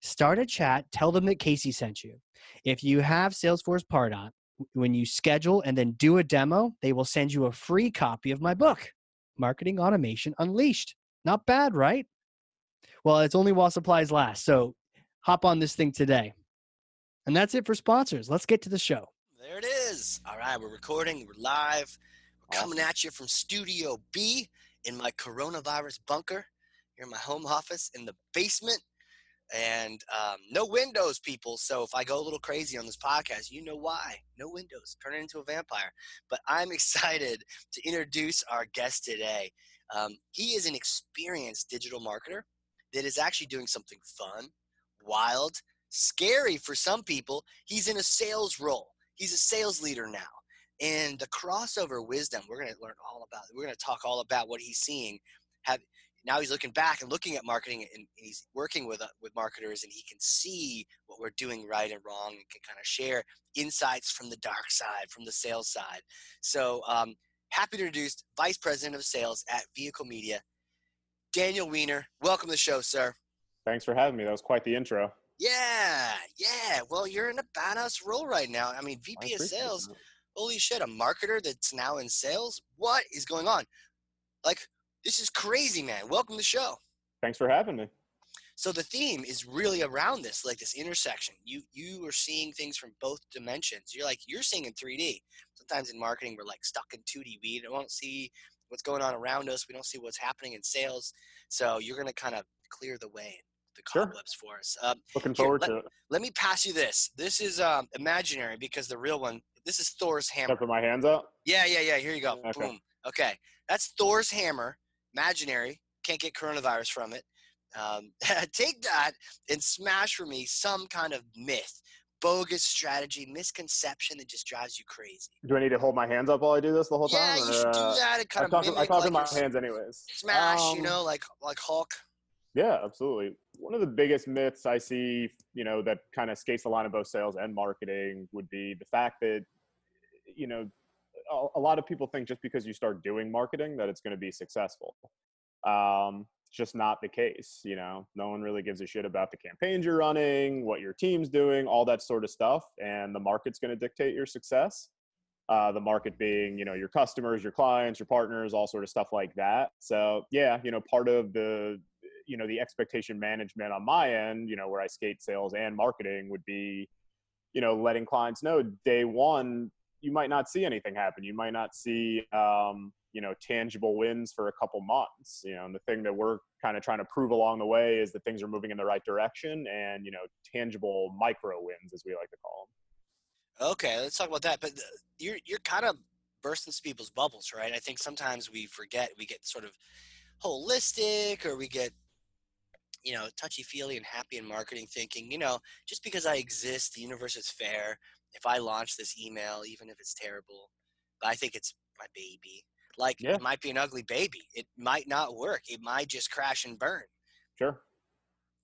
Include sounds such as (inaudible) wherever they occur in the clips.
Start a chat, tell them that Casey sent you. If you have Salesforce Pardot, when you schedule and then do a demo, they will send you a free copy of my book, Marketing Automation Unleashed. Not bad, right? Well, it's only while supplies last. So hop on this thing today. And that's it for sponsors. Let's get to the show. There it is. All right, we're recording, we're live. We're coming at you from Studio B in my coronavirus bunker here in my home office in the basement. And um, no windows, people. So if I go a little crazy on this podcast, you know why. No windows. Turn it into a vampire. But I'm (laughs) excited to introduce our guest today. Um, he is an experienced digital marketer that is actually doing something fun, wild, scary for some people. He's in a sales role. He's a sales leader now. And the crossover wisdom, we're going to learn all about. We're going to talk all about what he's seeing. Have now he's looking back and looking at marketing, and he's working with uh, with marketers, and he can see what we're doing right and wrong, and can kind of share insights from the dark side, from the sales side. So um, happy to introduce Vice President of Sales at Vehicle Media, Daniel Weiner. Welcome to the show, sir. Thanks for having me. That was quite the intro. Yeah, yeah. Well, you're in a badass role right now. I mean, VP of Sales. That. Holy shit, a marketer that's now in sales. What is going on? Like, this is crazy, man. Welcome to the show. Thanks for having me. So the theme is really around this, like this intersection. You you are seeing things from both dimensions. You're like you're seeing in 3D. Sometimes in marketing, we're like stuck in 2D. We don't see what's going on around us. We don't see what's happening in sales. So you're going to kind of clear the way, the cobwebs sure. for us. Um, Looking forward here, to let, it. Let me pass you this. This is um, imaginary because the real one. This is Thor's hammer. put my hands up. Yeah, yeah, yeah. Here you go. Okay. Boom. Okay, that's Thor's hammer. Imaginary. Can't get coronavirus from it. Um, (laughs) take that and smash for me some kind of myth bogus strategy, misconception that just drives you crazy. Do I need to hold my hands up while I do this the whole yeah, time? Yeah, you should do that and kind I of talk, I talk like in my hands anyways. Smash, um, you know, like like Hulk. Yeah, absolutely. One of the biggest myths I see, you know, that kind of skates the line of both sales and marketing would be the fact that, you know, a, lot of people think just because you start doing marketing that it's going to be successful. Um, it's just not the case. You know, no one really gives a shit about the campaigns you're running, what your team's doing, all that sort of stuff. And the market's going to dictate your success. Uh, the market being, you know, your customers, your clients, your partners, all sort of stuff like that. So yeah, you know, part of the, you know, the expectation management on my end, you know, where I skate sales and marketing would be, you know, letting clients know day one, you might not see anything happen. You might not see, um, you know tangible wins for a couple months you know and the thing that we're kind of trying to prove along the way is that things are moving in the right direction and you know tangible micro wins as we like to call them okay let's talk about that but you're you're kind of bursting people's bubbles right i think sometimes we forget we get sort of holistic or we get you know touchy feely and happy in marketing thinking you know just because i exist the universe is fair if i launch this email even if it's terrible but i think it's my baby like yeah. it might be an ugly baby. It might not work. It might just crash and burn. Sure.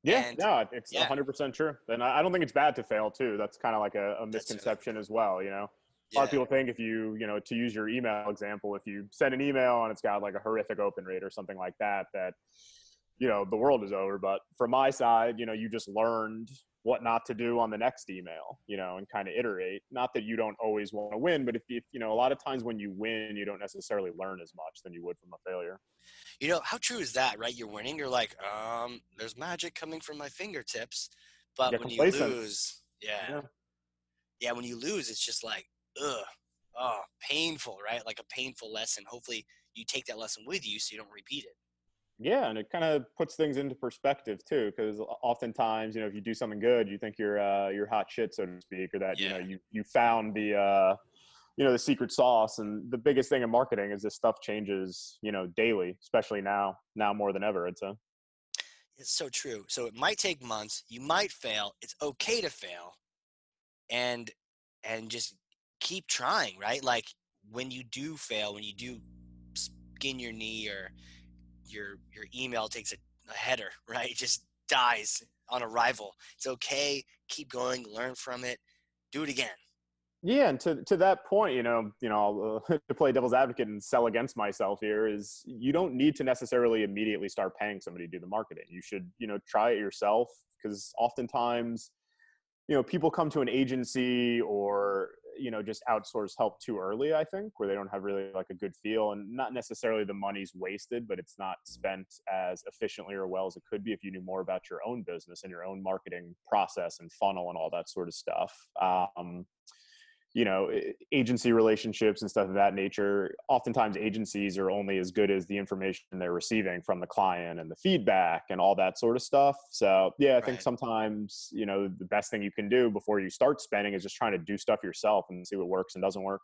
Yeah, and, no, it's yeah. 100% true. And I don't think it's bad to fail too. That's kind of like a, a misconception as well, you know. A lot of people think if you, you know, to use your email example, if you send an email and it's got like a horrific open rate or something like that, that, you know, the world is over. But from my side, you know, you just learned what not to do on the next email, you know, and kind of iterate. Not that you don't always want to win, but if, if, you know, a lot of times when you win, you don't necessarily learn as much than you would from a failure. You know, how true is that, right? You're winning, you're like, um, there's magic coming from my fingertips. But when complacent. you lose, yeah, yeah. Yeah, when you lose, it's just like, ugh, oh, painful, right? Like a painful lesson. Hopefully you take that lesson with you so you don't repeat it. Yeah, and it kind of puts things into perspective too, because oftentimes, you know, if you do something good, you think you're uh, you're hot shit, so to speak, or that yeah. you know you you found the uh, you know the secret sauce. And the biggest thing in marketing is this stuff changes, you know, daily, especially now now more than ever. It's a it's so true. So it might take months. You might fail. It's okay to fail, and and just keep trying. Right, like when you do fail, when you do skin your knee or your your email takes a, a header, (laughs) right? It just dies on arrival. It's okay. Keep going. Learn from it. Do it again. Yeah, and to to that point, you know, you know, uh, (laughs) to play devil's advocate and sell against myself here is you don't need to necessarily immediately start paying somebody to do the marketing. You should, you know, try it yourself because oftentimes, you know, people come to an agency or you know just outsource help too early i think where they don't have really like a good feel and not necessarily the money's wasted but it's not spent as efficiently or well as it could be if you knew more about your own business and your own marketing process and funnel and all that sort of stuff. Um, you know agency relationships and stuff of that nature oftentimes agencies are only as good as the information they're receiving from the client and the feedback and all that sort of stuff so yeah i right. think sometimes you know the best thing you can do before you start spending is just trying to do stuff yourself and see what works and doesn't work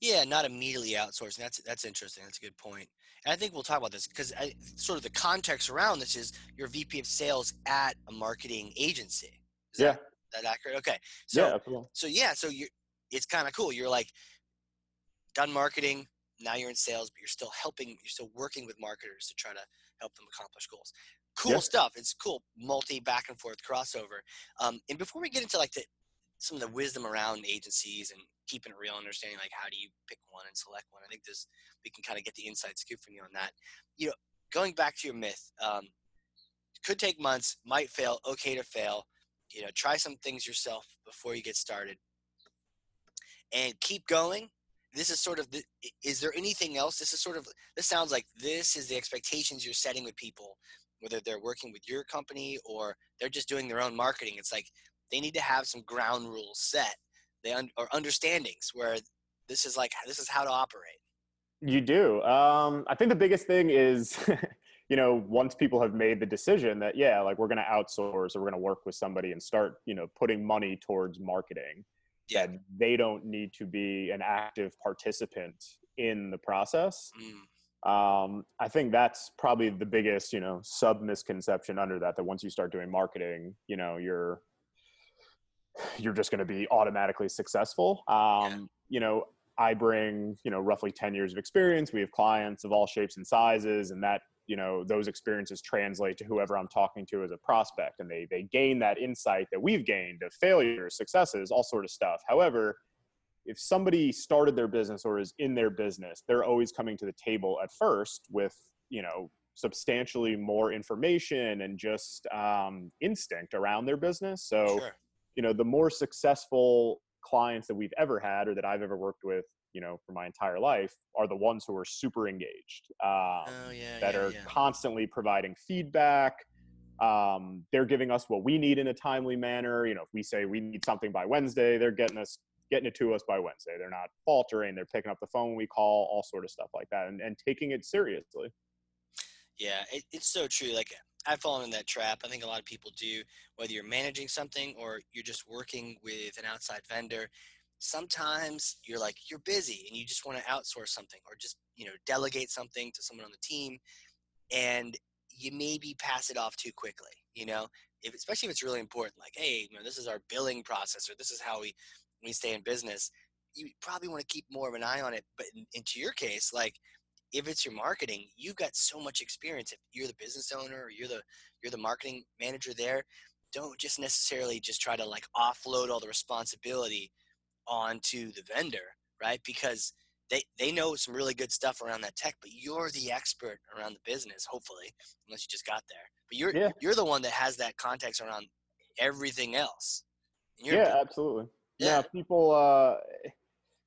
yeah not immediately outsourcing that's that's interesting that's a good point. and i think we'll talk about this because sort of the context around this is your vp of sales at a marketing agency is yeah that, that accurate? Okay. So, yeah, so yeah, so you it's kind of cool. You're like done marketing, now you're in sales, but you're still helping, you're still working with marketers to try to help them accomplish goals. Cool yeah. stuff. It's cool, multi back and forth crossover. Um, and before we get into like the some of the wisdom around agencies and keeping it real, understanding like how do you pick one and select one. I think this we can kind of get the inside scoop from you on that. You know, going back to your myth, um, could take months, might fail, okay to fail you know try some things yourself before you get started. And keep going. This is sort of the, is there anything else? This is sort of this sounds like this is the expectations you're setting with people whether they're working with your company or they're just doing their own marketing. It's like they need to have some ground rules set. They un, or understandings where this is like this is how to operate. You do. Um, i think the biggest thing is (laughs) you know, once people have made the decision that, yeah, like we're going to outsource or we're going to work with somebody and start, you know, putting money towards marketing, yeah. that they don't need to be an active participant in the process. Mm. Um, I think that's probably the biggest, you know, sub misconception under that, that once you start doing marketing, you know, you're, you're just going to be automatically successful. Um, yeah. You know, I bring, you know, roughly 10 years of experience. We have clients of all shapes and sizes, and that you know those experiences translate to whoever i'm talking to as a prospect and they they gain that insight that we've gained of failures successes all sort of stuff however if somebody started their business or is in their business they're always coming to the table at first with you know substantially more information and just um, instinct around their business. So, Sure. you know, the more successful clients that we've ever had or that I've ever worked with, you know, for my entire life are the ones who are super engaged, um, Oh yeah. that yeah, are yeah. constantly providing feedback. Um, they're giving us what we need in a timely manner. You know, if we say we need something by Wednesday, they're getting us getting it to us by Wednesday. They're not faltering. They're picking up the phone when we call, all sort of stuff like that, and, and taking it seriously. Yeah, it, it's so true. Like I've fallen in that trap. I think a lot of people do. Whether you're managing something or you're just working with an outside vendor, sometimes you're like you're busy and you just want to outsource something or just you know delegate something to someone on the team, and you maybe pass it off too quickly. You know, if especially if it's really important. Like, hey, you know, this is our billing process or this is how we we stay in business. You probably want to keep more of an eye on it. But in, into your case, like if it's your marketing, you've got so much experience. If you're the business owner or you're the you're the marketing manager there, don't just necessarily just try to like offload all the responsibility onto the vendor, right? Because they they know some really good stuff around that tech, but you're the expert around the business, hopefully, unless you just got there. But you're Yeah. you're the one that has that context around everything else. Yeah, absolutely. Yeah. Yeah, people. Uh,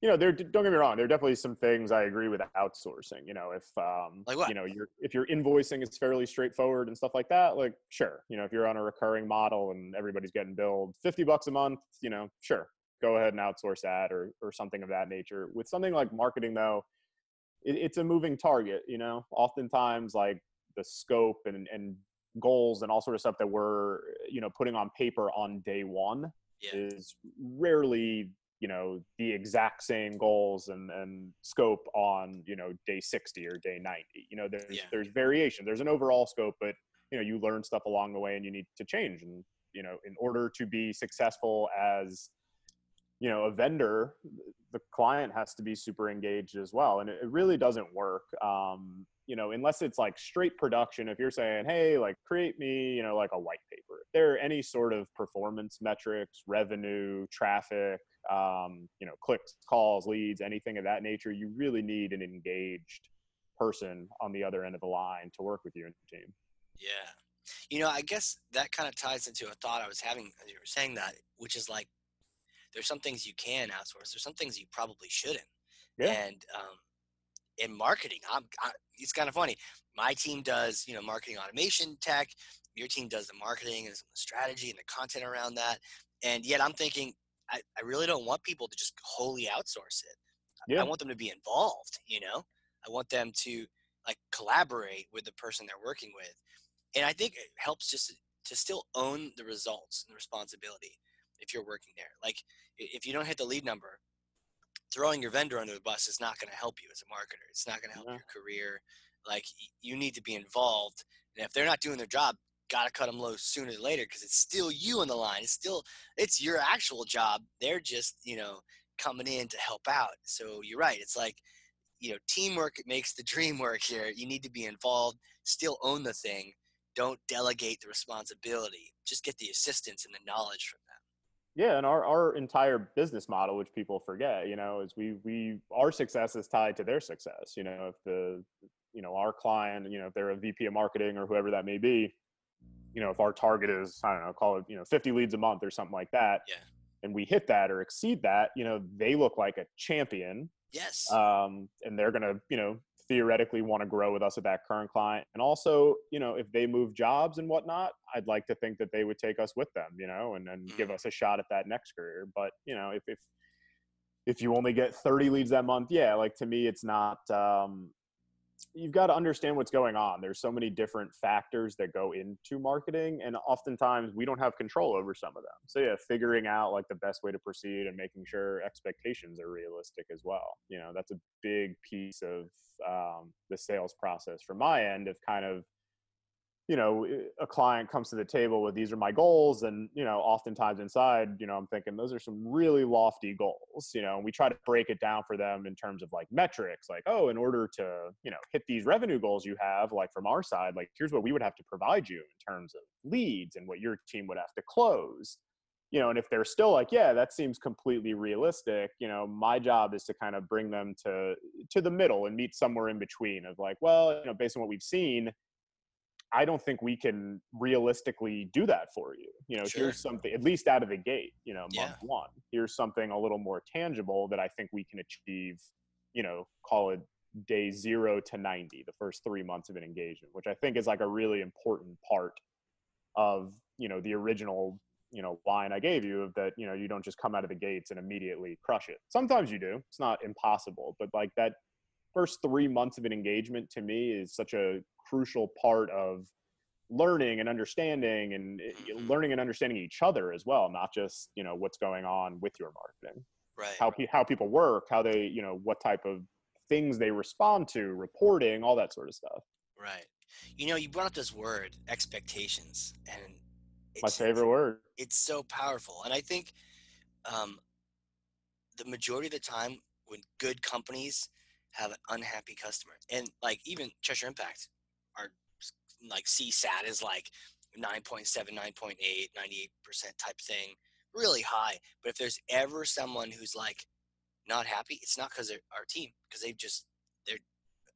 you know, there. Don't get me wrong. There are definitely some things I agree with outsourcing. You know, if um, Like what? you know, you're if your invoicing is fairly straightforward and stuff like that, like sure. You know, if you're on a recurring model and everybody's getting billed fifty bucks a month, you know, sure, go ahead and outsource that or or something of that nature. With something like marketing, though, it, it's a moving target. You know, oftentimes like the scope and and goals and all sort of stuff that we're you know putting on paper on day one Yeah. is rarely you know the exact same goals and and scope on you know day 60 or day 90 you know there's Yeah. there's variation there's an overall scope but you know you learn stuff along the way and you need to change and you know in order to be successful as you know a vendor the client has to be super engaged as well and it, really doesn't work um you know unless it's like straight production if you're saying hey like create me you know like a white paper if there are any sort of performance metrics revenue traffic um you know clicks calls leads anything of that nature you really need an engaged person on the other end of the line to work with you and your team Yeah. You know, I guess that kind of ties into a thought I was having as you were saying that, which is like there's some things you can outsource. There's some things you probably shouldn't. Yeah. And um, in marketing, I'm, I, it's kind of funny. My team does, you know, marketing automation tech. Your team does the marketing and the strategy and the content around that. And yet I'm thinking, I, I really don't want people to just wholly outsource it. Yeah. I want them to be involved, you know? I want them to like collaborate with the person they're working with. And I think it helps just to, to still own the results and the responsibility if you're working there. Like if you don't hit the lead number, throwing your vendor under the bus is not going to help you as a marketer. It's not going to help No. your career. Like you need to be involved. And if they're not doing their job, got to cut them loose sooner than later because it's still you on the line. It's still it's your actual job. They're just you know coming in to help out. So you're right. It's like you know teamwork makes the (laughs) dream work here. You need to be involved. Still own the thing. Don't delegate the responsibility. Just get the assistance and the knowledge from them. Yeah and our, our entire business model which people forget you know is we we our success is tied to their success you know if the you know our client you know if they're a vp of marketing or whoever that may be you know if our target is i don't know call it you know 50 leads a month or something like that Yeah. and we hit that or exceed that you know they look like a champion Yes. um, and they're going to you know theoretically want to grow with us at that current client and also you know if they move jobs and whatnot i'd like to think that they would take us with them you know and then give Mhm. us a shot at that next career but you know if if if you only get 30 leads that month yeah like to me it's not um you've got to understand what's going on. There's so many different factors that go into marketing and oftentimes we don't have control over some of them. So yeah figuring out like the best way to proceed and making sure expectations are realistic as well you know that's a big piece of um, the sales process from my end of kind of you know a client comes to the table with these are my goals and you know oftentimes inside you know i'm thinking those are some really lofty goals you know and we try to break it down for them in terms of like metrics like oh in order to you know hit these revenue goals you have like from our side like here's what we would have to provide you in terms of leads and what your team would have to close you know and if they're still like yeah that seems completely realistic you know my job is to kind of bring them to to the middle and meet somewhere in between of like well you know based on what we've seen I don't think we can realistically do that for you. You know, Sure. here's something at least out of the gate, you know, month Yeah. one. Here's something a little more tangible that I think we can achieve, you know, call it day zero to 90, the first three months of an engagement, which I think is like a really important part of, you know, the original, you know, line I gave you of that, you know, you don't just come out of the gates and immediately crush it. Sometimes you do. It's not impossible, but like that first three months of an engagement to me is such a crucial part of learning and understanding and eh, Mhm. learning and understanding each other as well not just you know what's going on with your marketing Right. how, pe- how people work how they you know what type of things they respond to reporting all that sort of stuff Right. You know, you brought up this word, expectations, and my it's, favorite word It's so powerful, and I think um, the majority of the time when good companies have an unhappy customer, and like even Cheshire Impact, like CSAT is like 9.7, 9.8, 98 percent type thing, really high. But if there's ever someone who's like not happy, it's not because they're our team, because they've just they're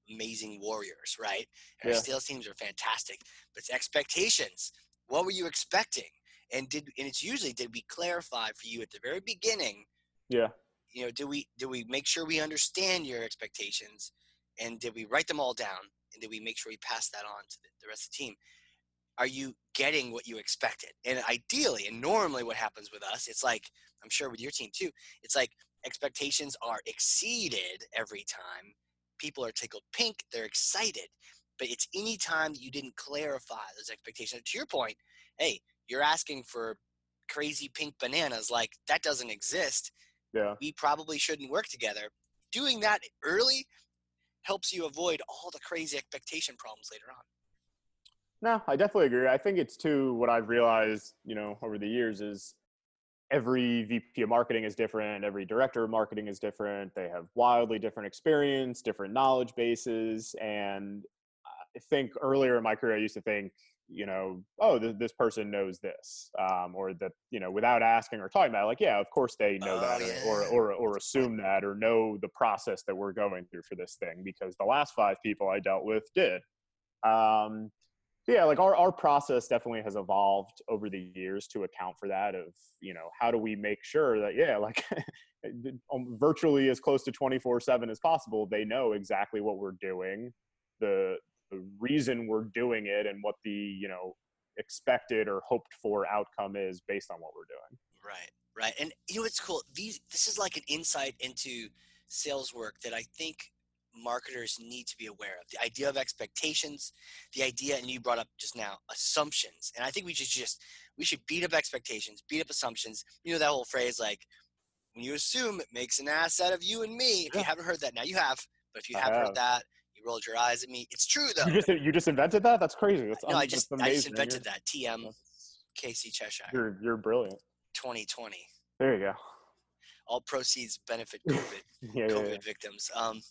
amazing warriors, right? And Yeah. Our sales teams are fantastic, but it's expectations. What were you expecting? And did and it's usually did we clarify for you at the very beginning? yeah You know, do we do we make sure we understand your expectations, and did we write them all down? And did we make sure we pass that on to the, the rest of the team? Are you getting what you expected? And ideally, and normally, what happens with us, it's like I'm sure with your team too. It's like expectations are exceeded every time. People are tickled pink. They're excited. But it's any time that you didn't clarify those expectations. To your point, hey, you're asking for crazy pink bananas. Like that doesn't exist. yeah We probably shouldn't work together. Doing that early helps you avoid all the crazy expectation problems later on. No, I definitely agree. I think it's too what I've realized, you know, over the years is every VP of marketing is different, every director of marketing is different. They have wildly different experience, different knowledge bases, and I think earlier in my career I used to think, you know, oh, th- this person knows this, um, or that, you know, without asking or talking about, it, like, yeah, of course they know Oh, that, yeah. or, or or or assume that, or know the process that we're going through for this thing, because the last five people I dealt with did. Um, yeah like our, our process definitely has evolved over the years to account for that of you know how do we make sure that yeah like (laughs) um, virtually as close to 24 7 as possible they know exactly what we're doing the the reason we're doing it and what the you know expected or hoped for outcome is based on what we're doing Right, right. And you know what's cool? These this is like an insight into sales work that I think marketers need to be aware of. The idea of expectations, the idea, and you brought up just now, assumptions. And I think we should just we should beat up expectations, beat up assumptions. You know that whole phrase like when you assume it makes an ass out of you and me. If you haven't heard that, now you have. But if you I have have. heard that, you rolled your eyes at me. It's true though. you just you just invented that that's crazy that's, no, I just I just You're- invented that. TM Casey Cheshire you're you're brilliant 2020. there you go All proceeds benefit COVID. (laughs) yeah, yeah, COVID yeah. victims. Um,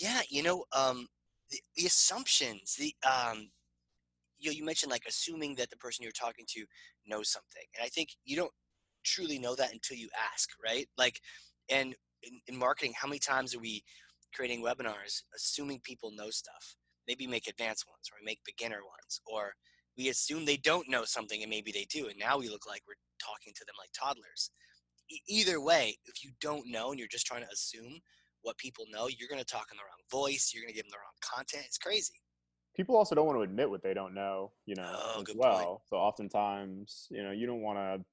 yeah, you know, um, the, the assumptions, the um, you know, you mentioned like assuming that the person you're talking to knows something, and I think you don't truly know that until you ask, right? Like, and in, in marketing, how many times are we creating webinars assuming people know stuff? Maybe make advanced ones, or make beginner ones, or we assume they don't know something and maybe they do, and now we look like we're talking to them like toddlers. E- either way, if you don't know and you're just trying to assume what people know, you're going to talk in the wrong voice. You're going to give them the wrong content. It's crazy. people also don't want to admit what they don't know, you know, Oh, as good point. well. So oftentimes, you know, you don't want to.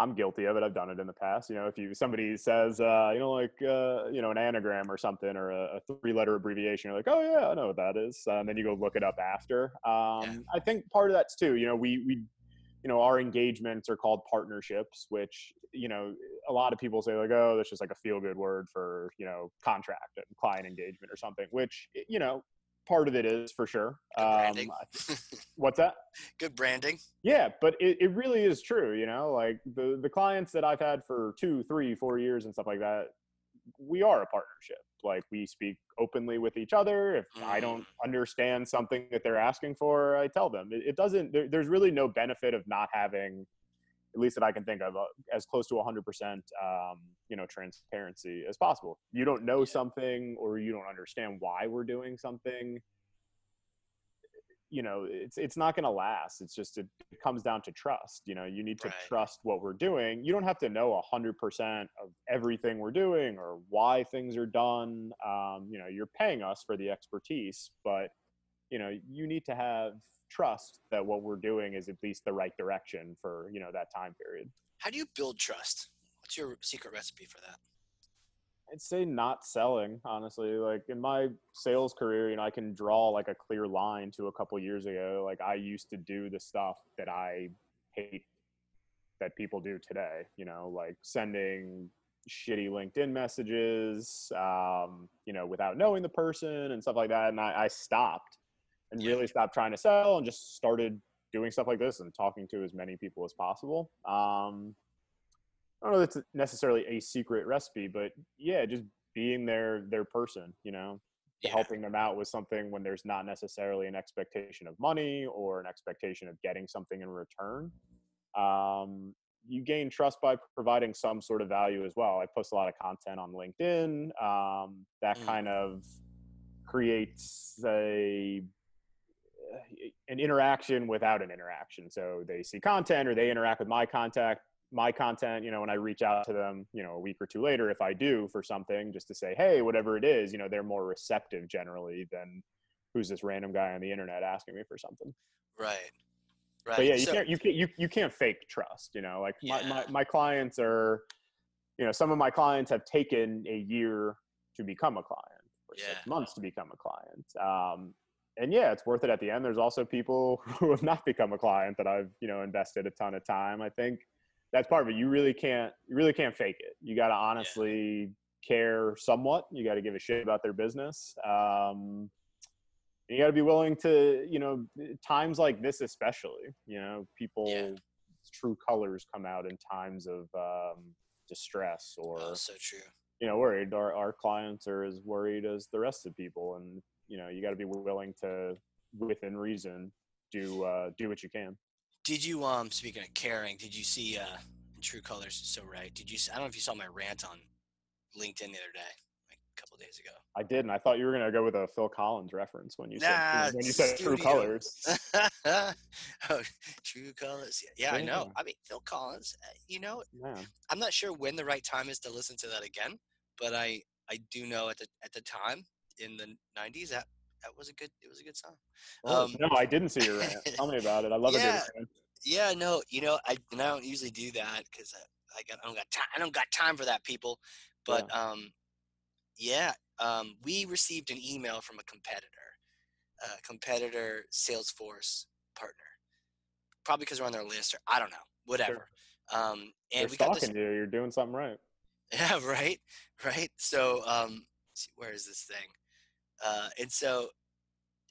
I'm guilty of it. I've done it in the past. You know, if you somebody says, uh, you know, like uh, you know, an anagram or something or a, a three-letter abbreviation, you're like, oh yeah, I know what that is, uh, and then you go look it up after. Um, I think part of that's too. You know, we we you know our engagements are called partnerships which you know a lot of people say like oh that's just like a feel good word for you know contract and client engagement or something which you know part of it is for sure. Um, (laughs) what's that? Good branding. yeah but it, it really is true you know like the the clients that i've had for two three four years and stuff like that we are a partnership. Like we speak openly with each other. If i don't understand something that they're asking for i tell them. It, it doesn't there, there's really no benefit of not having at least that i can think of uh, as close to 100% um, you know transparency as possible you don't know Yeah. something or you don't understand why we're doing something you know it's it's not going to last it's just it, it, comes down to trust you know you need to Right. trust what we're doing you don't have to know 100% of everything we're doing or why things are done um, you know you're paying us for the expertise but you know you need to have trust that what we're doing is at least the right direction for you know that time period How do you build trust? What's your secret recipe for that? I'd say not selling, honestly. Like in my sales career, you know, I can draw like a clear line to a couple years ago. Like I used to do the stuff that I hate that people do today, you know, like sending shitty LinkedIn messages, um, you know, without knowing the person and stuff like that. And I, I stopped and really stopped trying to sell and just started doing stuff like this and talking to as many people as possible. Um, I don't know if that's necessarily a secret recipe, but yeah, just being their their person, you know, Yeah. helping them out with something when there's not necessarily an expectation of money or an expectation of getting something in return. Um, you gain trust by providing some sort of value as well. I post a lot of content on LinkedIn. Um, that Mm. kind of creates a an interaction without an interaction. So they see content or they interact with my contact, my content, you know, when I reach out to them, you know, a week or two later, if I do for something just to say, Hey, whatever it is, you know, they're more receptive generally than who's this random guy on the internet asking me for something. Right. Right. But yeah, you So- can't, you can't, you, you can't fake trust, you know, like my, my, my clients are, you know, some of my clients have taken a year to become a client or six months to become a client. Um, and yeah, it's worth it at the end. There's also people (laughs) who have not become a client that I've, you know, invested a ton of time. I think that's part of it. You really can't, you really can't fake it. You got to honestly care somewhat. You got to give a shit about their business. Um, you got to be willing to, you know, times like this, especially, you know, people, true colors come out in times of um, distress or, oh, so true. you know, worried. Our, our clients are as worried as the rest of people. And, you know, you got to be willing to, within reason, do, uh, do what you can. Did you um speaking of caring, did you see uh in True Colors is so right? Did you i don't know if you saw my rant on LinkedIn the other day, like a couple days ago. I did, and I thought you were gonna go with a Phil Collins reference when you said when you said True. Colors. (laughs) oh, True Colors. Yeah, yeah, I know. I mean, Phil Collins. uh, You know, Yeah. I'm not sure when the right time is to listen to that again, but I I do know at the at the time in the '90s that that was a good it was a good song. Oh, Um, no, I didn't see your rant. (laughs) Tell me about it. I love Yeah. a good. Yeah, no, you know, I, and I don't usually do that because I, I got I don't got time I don't got time for that, people. But um, yeah, um, we received an email from a competitor, a competitor Salesforce partner, probably because we're on their list or I don't know, whatever. Um, They're and we got this you. You're doing something right. (laughs) Yeah, right, right. So, um, see, where is this thing? Uh, and so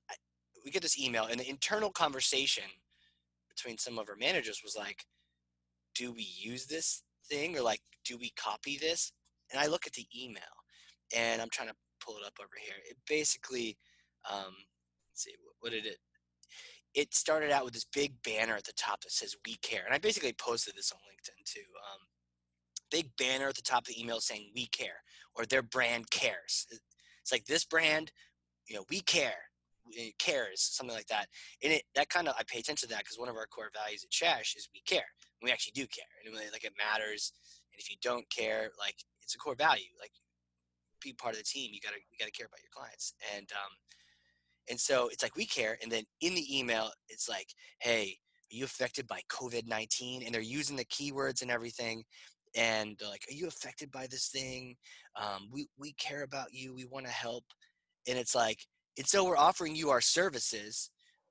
I, we get this email, and the internal conversation between some of our managers was like, "Do we use this thing, or like, do we copy this?" And I look at the email, and I'm trying to pull it up over here. It basically, um, let's see, what, did it? It started out with this big banner at the top that says "We Care," and I basically posted this on LinkedIn too. Um, big banner at the top of the email saying "We care" or their brand cares. It- It's like this brand, you know, we care, it cares, something like that. And it that kind of I pay attention to that because one of our core values at Chash is we care. We actually do care, and it- like it matters. And if you don't care, like it's a core value. Like be part of the team, you gotta you gotta care about your clients. And um, and so it's like we care. And then in the email, it's like, hey, are you affected by COVID nineteen? And they're using the keywords and everything and they're like, "Are you affected by this thing? Um, we we care about you. We want to help." And it's like, and so we're offering you our services,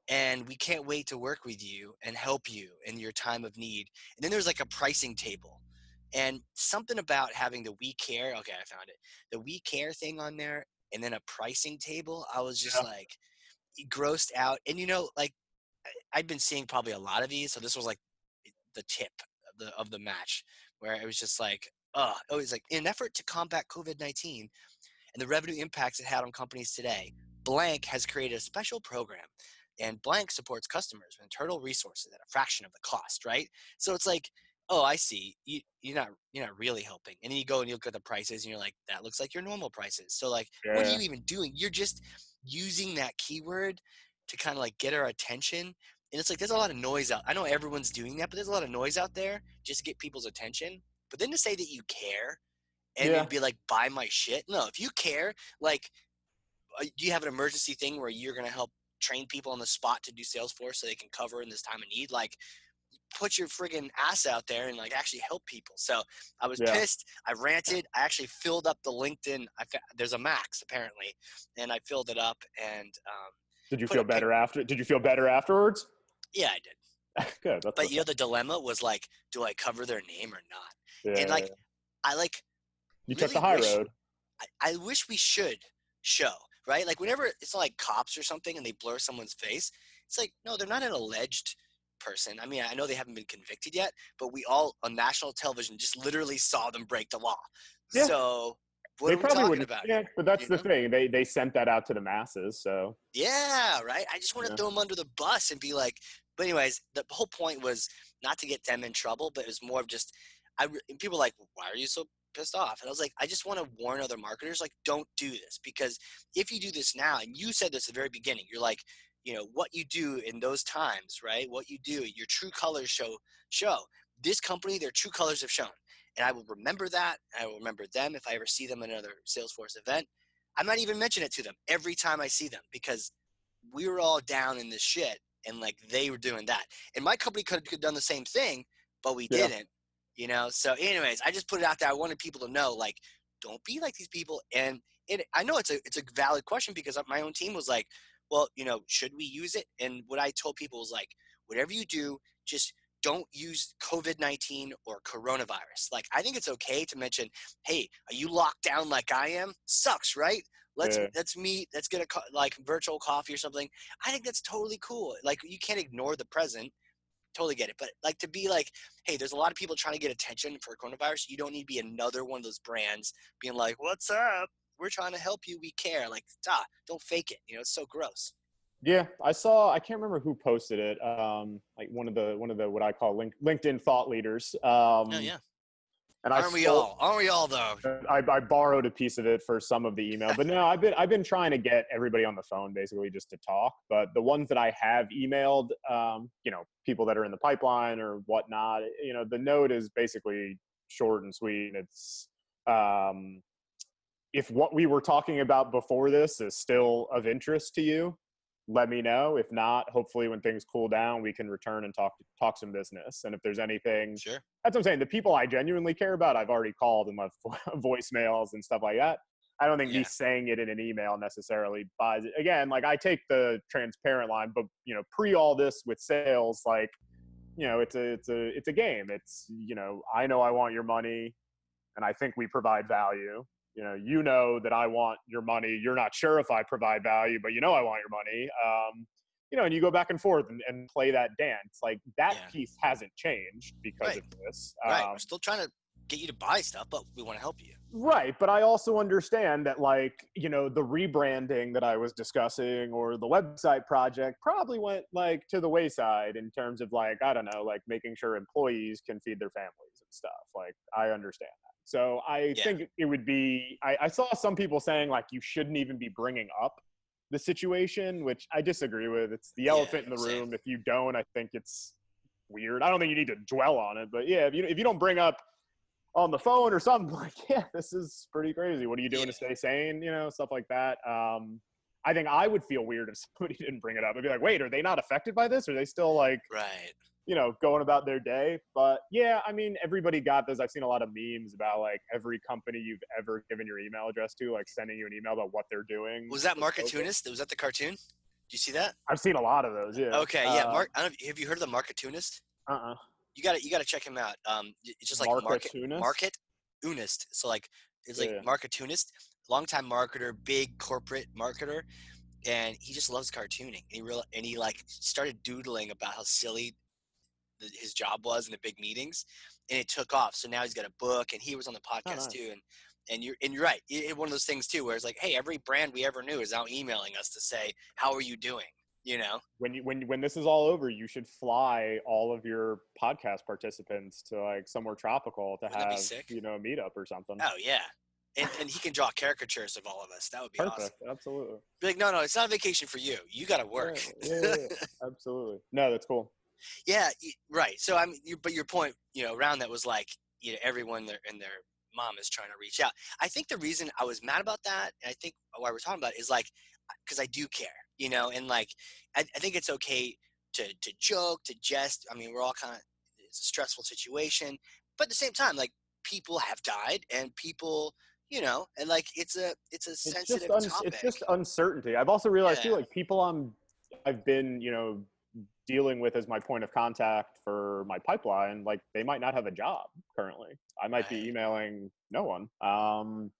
and we can't wait to work with you and help you in your time of need. And then there's like a pricing table, and something about having the we care. Okay, I found it. The we care thing on there, and then a pricing table. I was just Yeah. like grossed out. And you know, like I'd been seeing probably a lot of these, so this was like the tip of the of the match where it was just like, uh, it was like in an effort to combat COVID nineteen and the revenue impacts it had on companies today, Blank has created a special program, and Blank supports customers with internal resources at a fraction of the cost. Right? So it's like, oh, I see. You you're not you're not really helping, and then you go and you look at the prices, and you're like, that looks like your normal prices. So like, what are you even doing? You're just using that keyword to kind of like get our attention. And it's like there's a lot of noise out. I know everyone's doing that, but there's a lot of noise out there just to get people's attention. But then to say that you care and Yeah. be like, buy my shit. No, if you care, like, uh, do you have an emergency thing where you're gonna help train people on the spot to do Salesforce so they can cover in this time of need? Like, put your friggin' ass out there and like actually help people. So I was Yeah. pissed. I ranted. I actually filled up the LinkedIn. I fa- there's a max apparently, and I filled it up. And um, Did you feel a pic- better after? Did you feel better afterwards? Yeah, I did. (laughs) Good. That's But you know, the dilemma was like, do I cover their name or not? Yeah, and, like, yeah. I like you took the high wish- road. I, I wish we should show, right? Like whenever it's like cops or something and they blur someone's face, it's like, no, they're not an alleged person. I mean, I know they haven't been convicted yet, but we all on national television just literally saw them break the law. Yeah. So what they probably wouldn't. about? Yeah, but that's you the know? thing. They they sent that out to the masses. So Yeah, right. I just want to Yeah. throw them under the bus and be like, but anyways, the whole point was not to get them in trouble, but it was more of just, I and people like, why are you so pissed off? And I was like, I just want to warn other marketers, like, don't do this because if you do this now, and you said this at the very beginning, you're like, you know, what you do in those times, right? What you do, your true colors show show. This company, their true colors have shown, and I will remember that. I will remember them if I ever see them in another Salesforce event. I might even mention it to them every time I see them because we were all down in this shit and like they were doing that. And my company could have done the same thing, but we Yeah. didn't. You know, so anyways, I just put it out there. I wanted people to know, like, don't be like these people. And it, I know it's a it's a valid question because my own team was like, well, you know, should we use it? And what I told people was like, whatever you do, just don't use COVID nineteen or coronavirus. Like, I think it's okay to mention, hey, are you locked down like I am? Sucks, right? Let's Yeah. let's meet. Let's get a co- like virtual coffee or something. I think that's totally cool. Like, you can't ignore the present. Totally get it, but like to be like, hey, there's a lot of people trying to get attention for coronavirus. You don't need to be another one of those brands being like, "What's up? We're trying to help you. We care." Like, ah, don't fake it. You know, it's so gross. Yeah, I saw. I can't remember who posted it. Um, like one of the one of the what I call link, LinkedIn thought leaders. Um, Oh yeah, And I aren't we stole- all? Aren't we all though? I, I borrowed a piece of it for some of the email, but no, (laughs) I've been I've been trying to get everybody on the phone basically just to talk. But the ones that I have emailed, um, you know, people that are in the pipeline or whatnot, you know, the note is basically short and sweet. It's um, if what we were talking about before this is still of interest to you, let me know. If not, hopefully when things cool down, we can return and talk talk some business. And if there's anything Sure. that's what I'm saying. The people I genuinely care about, I've already called and left (laughs) voicemails and stuff like that. I don't think Yeah. me saying it in an email necessarily buys it. Again, like I take the transparent line, but you know, pre all this with sales, like you know, it's a it's a it's a game. It's you know, I know I want your money, and I think we provide value. You know, you know that I want your money. You're not sure if I provide value, but you know I want your money. Um, you know, and you go back and forth and, and play that dance. Like that Yeah. piece hasn't changed because Right. of this. Right. Um, We're still trying to get you to buy stuff, but we want to help you. Right, but I also understand that like, you know, the rebranding that I was discussing or the website project probably went like to the wayside in terms of like, I don't know, like making sure employees can feed their families and stuff. Like I understand that. So I Yeah. think it would be I, I saw some people saying like you shouldn't even be bringing up the situation, which I disagree with. It's the Yeah, elephant in the room. If you don't, I think it's weird. I don't think you need to dwell on it, but yeah, if you if you don't bring up on the phone or something (laughs) like, yeah, this is pretty crazy. What are you doing to stay sane? You know, stuff like that. Um, I think I would feel weird if (laughs) somebody didn't bring it up. I'd be like, wait, are they not affected by this? Are they still like, Right. You know, going about their day? But yeah, I mean, everybody got those. I've seen a lot of memes about like every company you've ever given your email address to, like sending you an email about what they're doing. Was that for Mark Was that the cartoon? Do you see that? I've seen a lot of those. Yeah. Okay, yeah. Uh, Mark, I don't have you heard of the Marketoonist? Uh-uh. You got to you got to check him out. Um, it's just like market market unist. So like it's like Yeah. marketoonist, longtime marketer, big corporate marketer, and he just loves cartooning. And he real and he like started doodling about how silly the, his job was in the big meetings, and it took off. So now he's got a book, and he was on the oh, podcast nice. too. And and you're and you're right. It, it- one of those things too, where it's like, hey, every brand we ever knew is now emailing us to say, how are you doing? You know? when you when when this is all over, you should fly all of your podcast participants to like somewhere tropical to Wouldn't have you know a meetup or something. Oh yeah. and, and he can draw caricatures of all of us. That would be Perfect. awesome. Absolutely. Be like, no, no, it's not a vacation for you. You got to work. Yeah, yeah, yeah, absolutely. No, that's cool. Yeah, right. So I'm, you, but your point, you know, around that was like, you know, everyone there and their mom is trying to reach out. I think the reason I was mad about that, and I think why we're talking about it, is like, because I do care, you know, and like, I, I think it's okay to to joke, to jest. I mean, we're all kind of it's a stressful situation, but at the same time, like, people have died, and people, you know, and like, it's a it's a It's sensitive just un- topic. it's just uncertainty. I've also realized too, like people I'm I've been you know dealing with as my point of contact for my pipeline, like they might not have a job currently. I might be emailing no one. Um,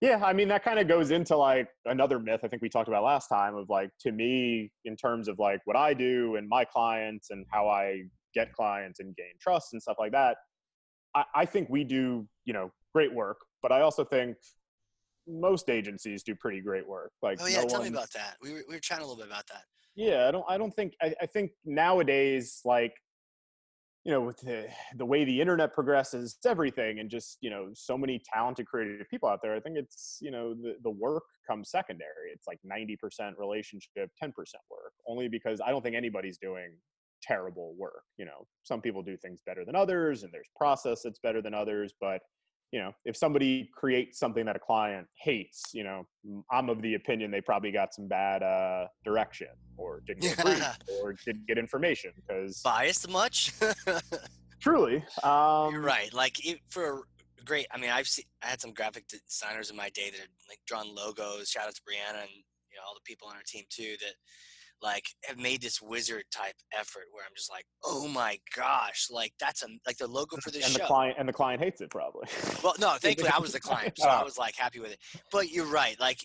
yeah, I mean that kind of goes into like another myth I think we talked about last time of like to me in terms of like what I do and my clients and how I get clients and gain trust and stuff like that. I, I think we do you know great work, but I also think most agencies do pretty great work. Like oh yeah, no tell me about that. We were we were chatting a little bit about that. Yeah i don't i don't think i, I think nowadays like you know with the, the way the internet progresses everything and just you know so many talented creative people out there i think it's you know the, the work comes secondary. It's like 90% relationship 10% work only because i don't think anybody's doing terrible work you know? Some people do things better than others and there's process that's better than others but you know if somebody creates something that a client hates you know I'm of the opinion they probably got some bad uh direction or (laughs) didn't get Yeah. or didn't get information because Biased much? (laughs) truly um You're right. Like it, for great, I mean, I've seen, I had some graphic designers in my day that had like drawn logos. Shout out to Brianna and you know all the people on our team too that like have made this wizard type effort where I'm just like, oh my gosh, like that's a like the logo for (laughs) this and show. the client and the client hates it probably Well, no, (laughs) thankfully I was the (laughs) client, so I Oh. was like happy with it. But you're right. Like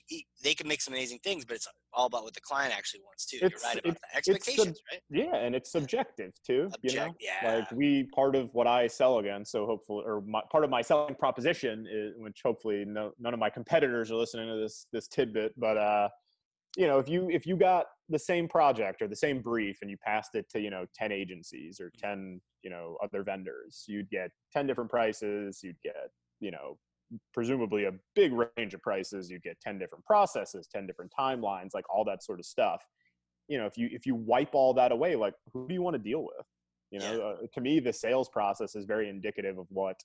they can make some amazing things, but it's all about what the client actually wants too. It's- you're right about that. it's sub- Expectations, right? yeah and it's subjective too you know yeah. like we part of what i sell again, so hopefully or my, part of my selling proposition is which hopefully no, none of my competitors are listening to this this tidbit but uh you know if you if you got the same project or the same brief and you passed it to you know 10 agencies or 10 you know other vendors you'd get 10 different prices you'd get you know presumably a big range of prices you'd get 10 different processes 10 different timelines like all that sort of stuff. You know if you if you wipe all that away like who do you want to deal with? You know uh, to me the sales process is very indicative of what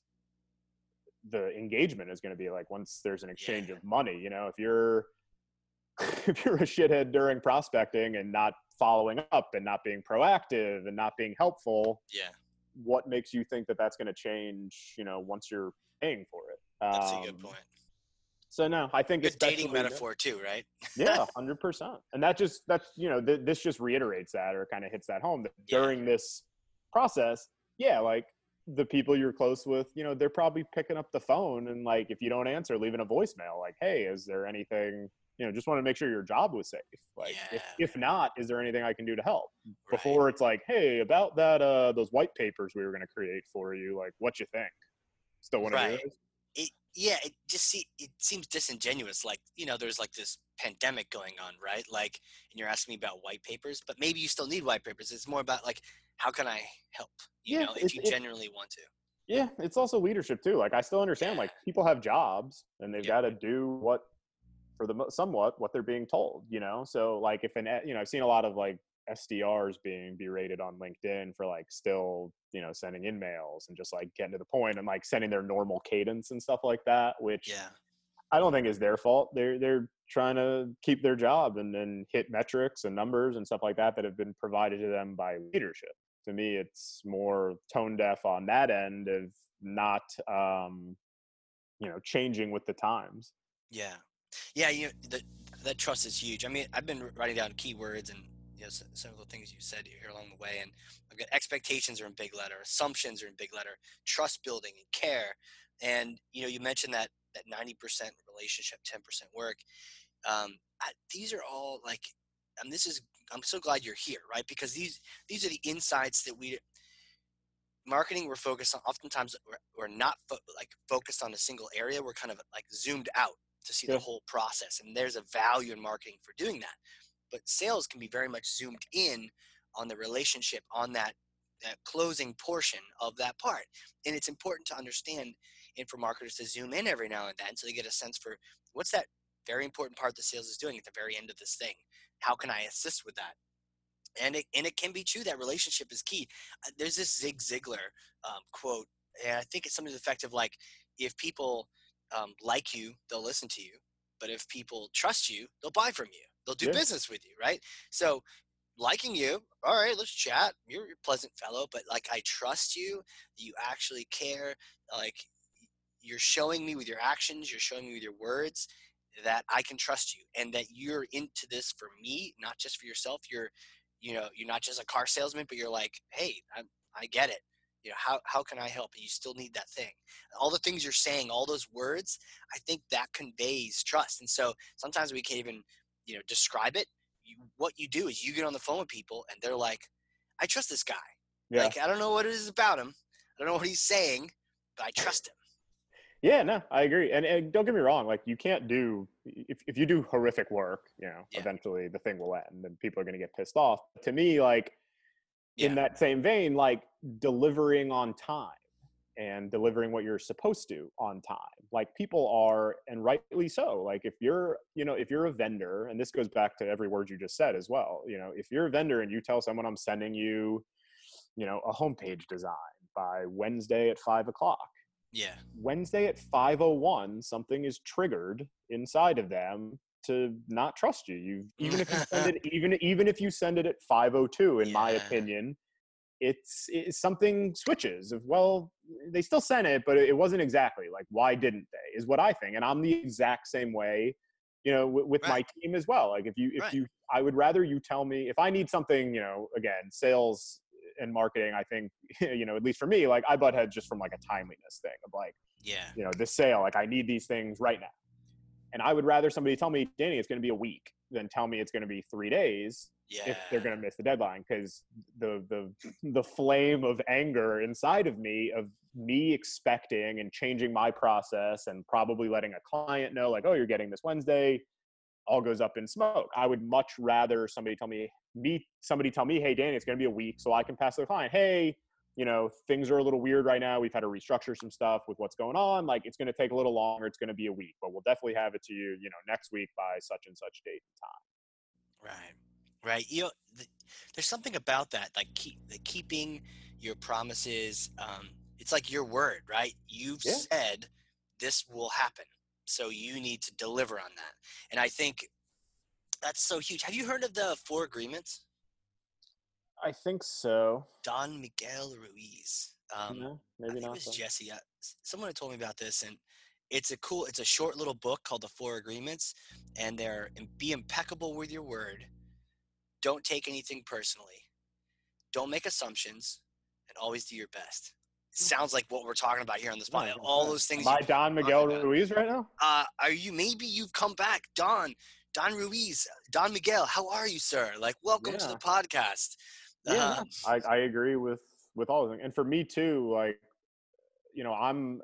the engagement is going to be like once there's an exchange Yeah. of money you know? If you're (laughs) if you're a shithead during prospecting and not following up and not being proactive and not being helpful Yeah, what makes you think that that's going to change you know once you're paying for it that's a good Um, point. so no i think it's dating metaphor too, right? (laughs) yeah, (laughs) hundred percent. And that just that's you know th- this just reiterates that or kind of hits that home that Yeah. during this process, yeah, like the people you're close with, you know, they're probably picking up the phone and like if you don't answer, leaving a voicemail, like, hey, is there anything? You know, just want to make sure your job was safe. Like, if, Yeah. if not, is there anything I can do to help? Right. Before it's like, hey, about that, uh, those white papers we were going to create for you, like, what you think? Still want to Right. do this? it yeah it just see it seems disingenuous like you know there's like this pandemic going on right like and you're asking me about white papers but maybe you still need white papers it's more about like how can i help you Yeah, know if you it- genuinely want to Yeah, it's also leadership too. Like I still understand, Yeah. like people have jobs and they've got to do what, for the somewhat, what they're being told. You know, so like if an you know I've seen a lot of like SDRs being berated on LinkedIn for like still you know sending InMails and just like getting to the point and like sending their normal cadence and stuff like that, which yeah I don't think is their fault. They're they're trying to keep their job and then hit metrics and numbers and stuff like that that have been provided to them by leadership. To me, it's more tone deaf on that end of not um, you know changing with the times. yeah yeah you the, that trust is huge. I mean i've been writing down keywords and you know some of the things you said here along the way and i've got expectations are in big letter assumptions are in big letter trust building and care and you know you mentioned that that 90% relationship 10% work. Um, I, these are all like and this is i'm so glad you're here right? Because these these are the insights that we marketing we're focused on oftentimes we're, we're not fo- like focused on a single area we're kind of like zoomed out to see Yeah. the whole process and there's a value in marketing for doing that but sales can be very much zoomed in on the relationship on that that closing portion of that part. And it's important to understand and for marketers to zoom in every now and then so they get a sense for what's that very important part the sales is doing at the very end of this thing. How can I assist with that? And it, and it can be true that relationship is key. Uh, there's this Zig Ziglar um, quote, and I think it's something the like, if people um, like you, they'll listen to you. But if people trust you, they'll buy from you. They'll do Yeah. business with you, right? So liking you, all right, let's chat. You're a pleasant fellow, but like I trust you, you actually care, like you're showing me with your actions, you're showing me with your words that I can trust you and that you're into this for me, not just for yourself. You're, you know, you're not just a car salesman, but you're like, hey, I, I get it. You know, how, how can I help? You still need that thing. All the things you're saying, all those words, I think that conveys trust. And so sometimes we can't even, you know, describe it. You, what you do is you get on the phone with people and they're like, I trust this guy. Yeah. Like, I don't know what it is about him. I don't know what he's saying, but I trust him. Yeah, no, I agree. And, and don't get me wrong, like you can't do if if you do horrific work, you know, Yeah. eventually the thing will end and people are gonna get pissed off. To me, like in that same vein, like delivering on time and delivering what you're supposed to on time. Like people are, and rightly so. Like if you're, you know, if you're a vendor, and this goes back to every word you just said as well, you know, if you're a vendor and you tell someone I'm sending you, you know, a homepage design by Wednesday at five o'clock. Yeah. Wednesday at 501 something is triggered inside of them to not trust you. You even if you send it (laughs) even even if you send it at 502 in my opinion, it's, it's something switches of well they still sent it but it wasn't exactly like why didn't they is what I think and I'm the exact same way you know with, with my team as well like if you if Right. you I would rather you tell me if I need something you know again sales and marketing I think (laughs) you know at least for me like I butt heads just from like a timeliness thing of like Yeah. you know, this sale, like I need these things right now. And I would rather somebody tell me, Danny, it's going to be a week than tell me it's going to be three days Yeah. if they're going to miss the deadline. Because the, the, the flame of anger inside of me, of me expecting and changing my process and probably letting a client know, like, oh, you're getting this Wednesday, all goes up in smoke. I would much rather somebody tell me, me, somebody tell me, hey, Danny, it's going to be a week. So I can pass to the client, hey, you know, things are a little weird right now. We've had to restructure some stuff with what's going on. Like, it's going to take a little longer. It's going to be a week, but we'll definitely have it to you, you know, next week by such and such date and time. Right. Right. You know, th- there's something about that, like keep the keeping your promises. Um, it's like your word, right? You've Yeah. said this will happen, so you need to deliver on that. And I think that's so huge. Have you heard of the four agreements? I think so. Don Miguel Ruiz. Um, no, maybe think it not. was though. Jesse. Uh, someone had told me about this, and it's a cool. It's a short little book called The Four Agreements, and they're be impeccable with your word. Don't take anything personally. Don't make assumptions, and always do your best. It sounds like what we're talking about here on this podcast. no, All those things. Am I Don Miguel. Ruiz right now? uh, are you? Maybe you've come back, Don. Don Ruiz, Don Miguel. How are you, sir? Like, welcome to the podcast. Yeah, Uh, I, I agree with with all of them. And for me too, like you know, I'm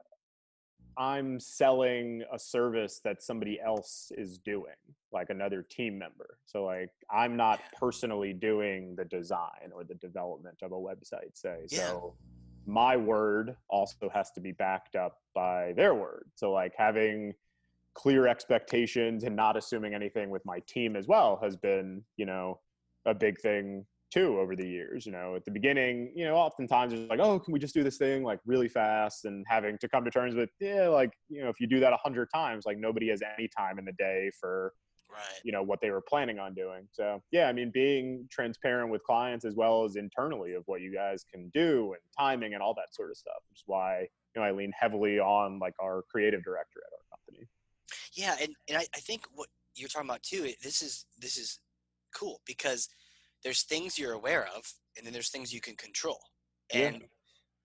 I'm selling a service that somebody else is doing, like another team member. So like I'm not Yeah. personally doing the design or the development of a website, say. Yeah. So my word also has to be backed up by their word. So like having clear expectations and not assuming anything with my team as well has been, you know, a big thing too over the years. You know, at the beginning, you know, oftentimes it's like, oh, can we just do this thing like really fast and having to come to terms with, yeah, like, you know, if you do that a hundred times, like nobody has any time in the day for, right. you know, what they were planning on doing. So yeah, I mean, being transparent with clients as well as internally of what you guys can do and timing and all that sort of stuff, which is why, you know, I lean heavily on like our creative director at our company. Yeah, and, and I, I think what you're talking about too, this is this is cool because there's things you're aware of and then there's things you can control. Yeah. And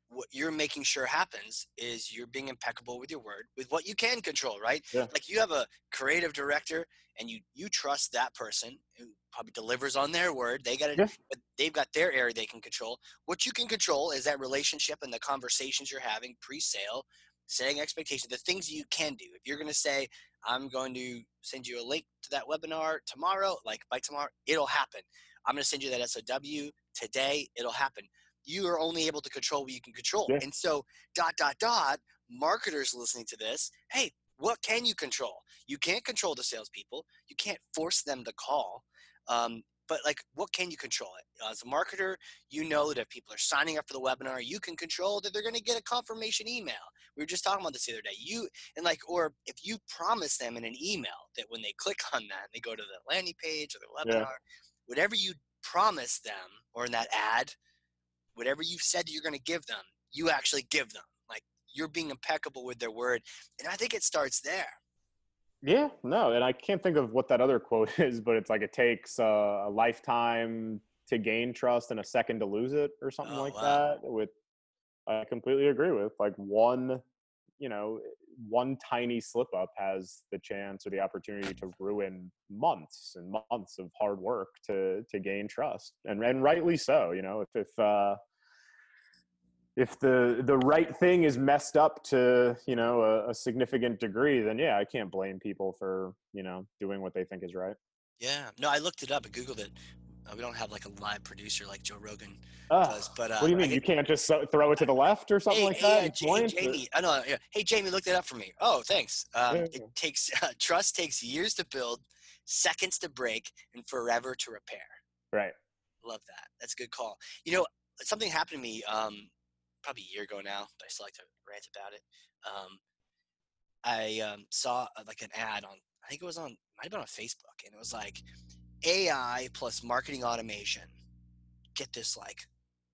what you're making sure happens is you're being impeccable with your word with what you can control, right? Yeah. Like you have a creative director and you you trust that person who probably delivers on their word. They got to Yeah. but they've got their area they can control. What you can control is that relationship and the conversations you're having pre-sale, setting expectations, the things you can do. If you're going to say, I'm going to send you a link to that webinar tomorrow, like by tomorrow, it'll happen. I'm going to send you that SOW today, it'll happen. you are only able to control what you can control. Yeah. And so, dot, dot, dot, marketers listening to this, hey, what can you control? You can't control the salespeople. You can't force them to call. Um, but like, what can you control it? As a marketer, you know that if people are signing up for the webinar, you can control that they're going to get a confirmation email. We were just talking about this the other day. You and like, or if you promise them in an email that when they click on that, they go to the landing page or the webinar, Yeah. Whatever you promise them or in that ad, whatever you've said you're going to give them, you actually give them. Like you're being impeccable with their word, and I think it starts there. Yeah, no, and I can't think of what that other quote (laughs) is, but it's like it takes uh, a lifetime to gain trust and a second to lose it, or something Oh, like wow. that. With, I completely agree with like one, you know, one tiny slip up has the chance or the opportunity to ruin months and months of hard work to to gain trust, and and rightly so. You know, if if uh, if the the right thing is messed up to you know a, a significant degree then yeah i can't blame people for you know doing what they think is right Yeah. No, I looked it up. I googled it. Uh, we don't have like a live producer like Joe Rogan Ah, does, but uh, what do you mean you can't just so- throw it to the left or something hey, like hey, that uh, and Ja- point, or- Jamie, I know. yeah. Hey, Jamie, look that up for me. Oh, thanks. Um, Yeah. It takes trust takes years to build, seconds to break, and forever to repair. right Love that. That's a good call. You know, something happened to me um, probably a year ago now, but I still like to rant about it. Um, I um, saw uh, like an ad on, I think it was on, might have been on Facebook, and it was like AI plus marketing automation. Get this like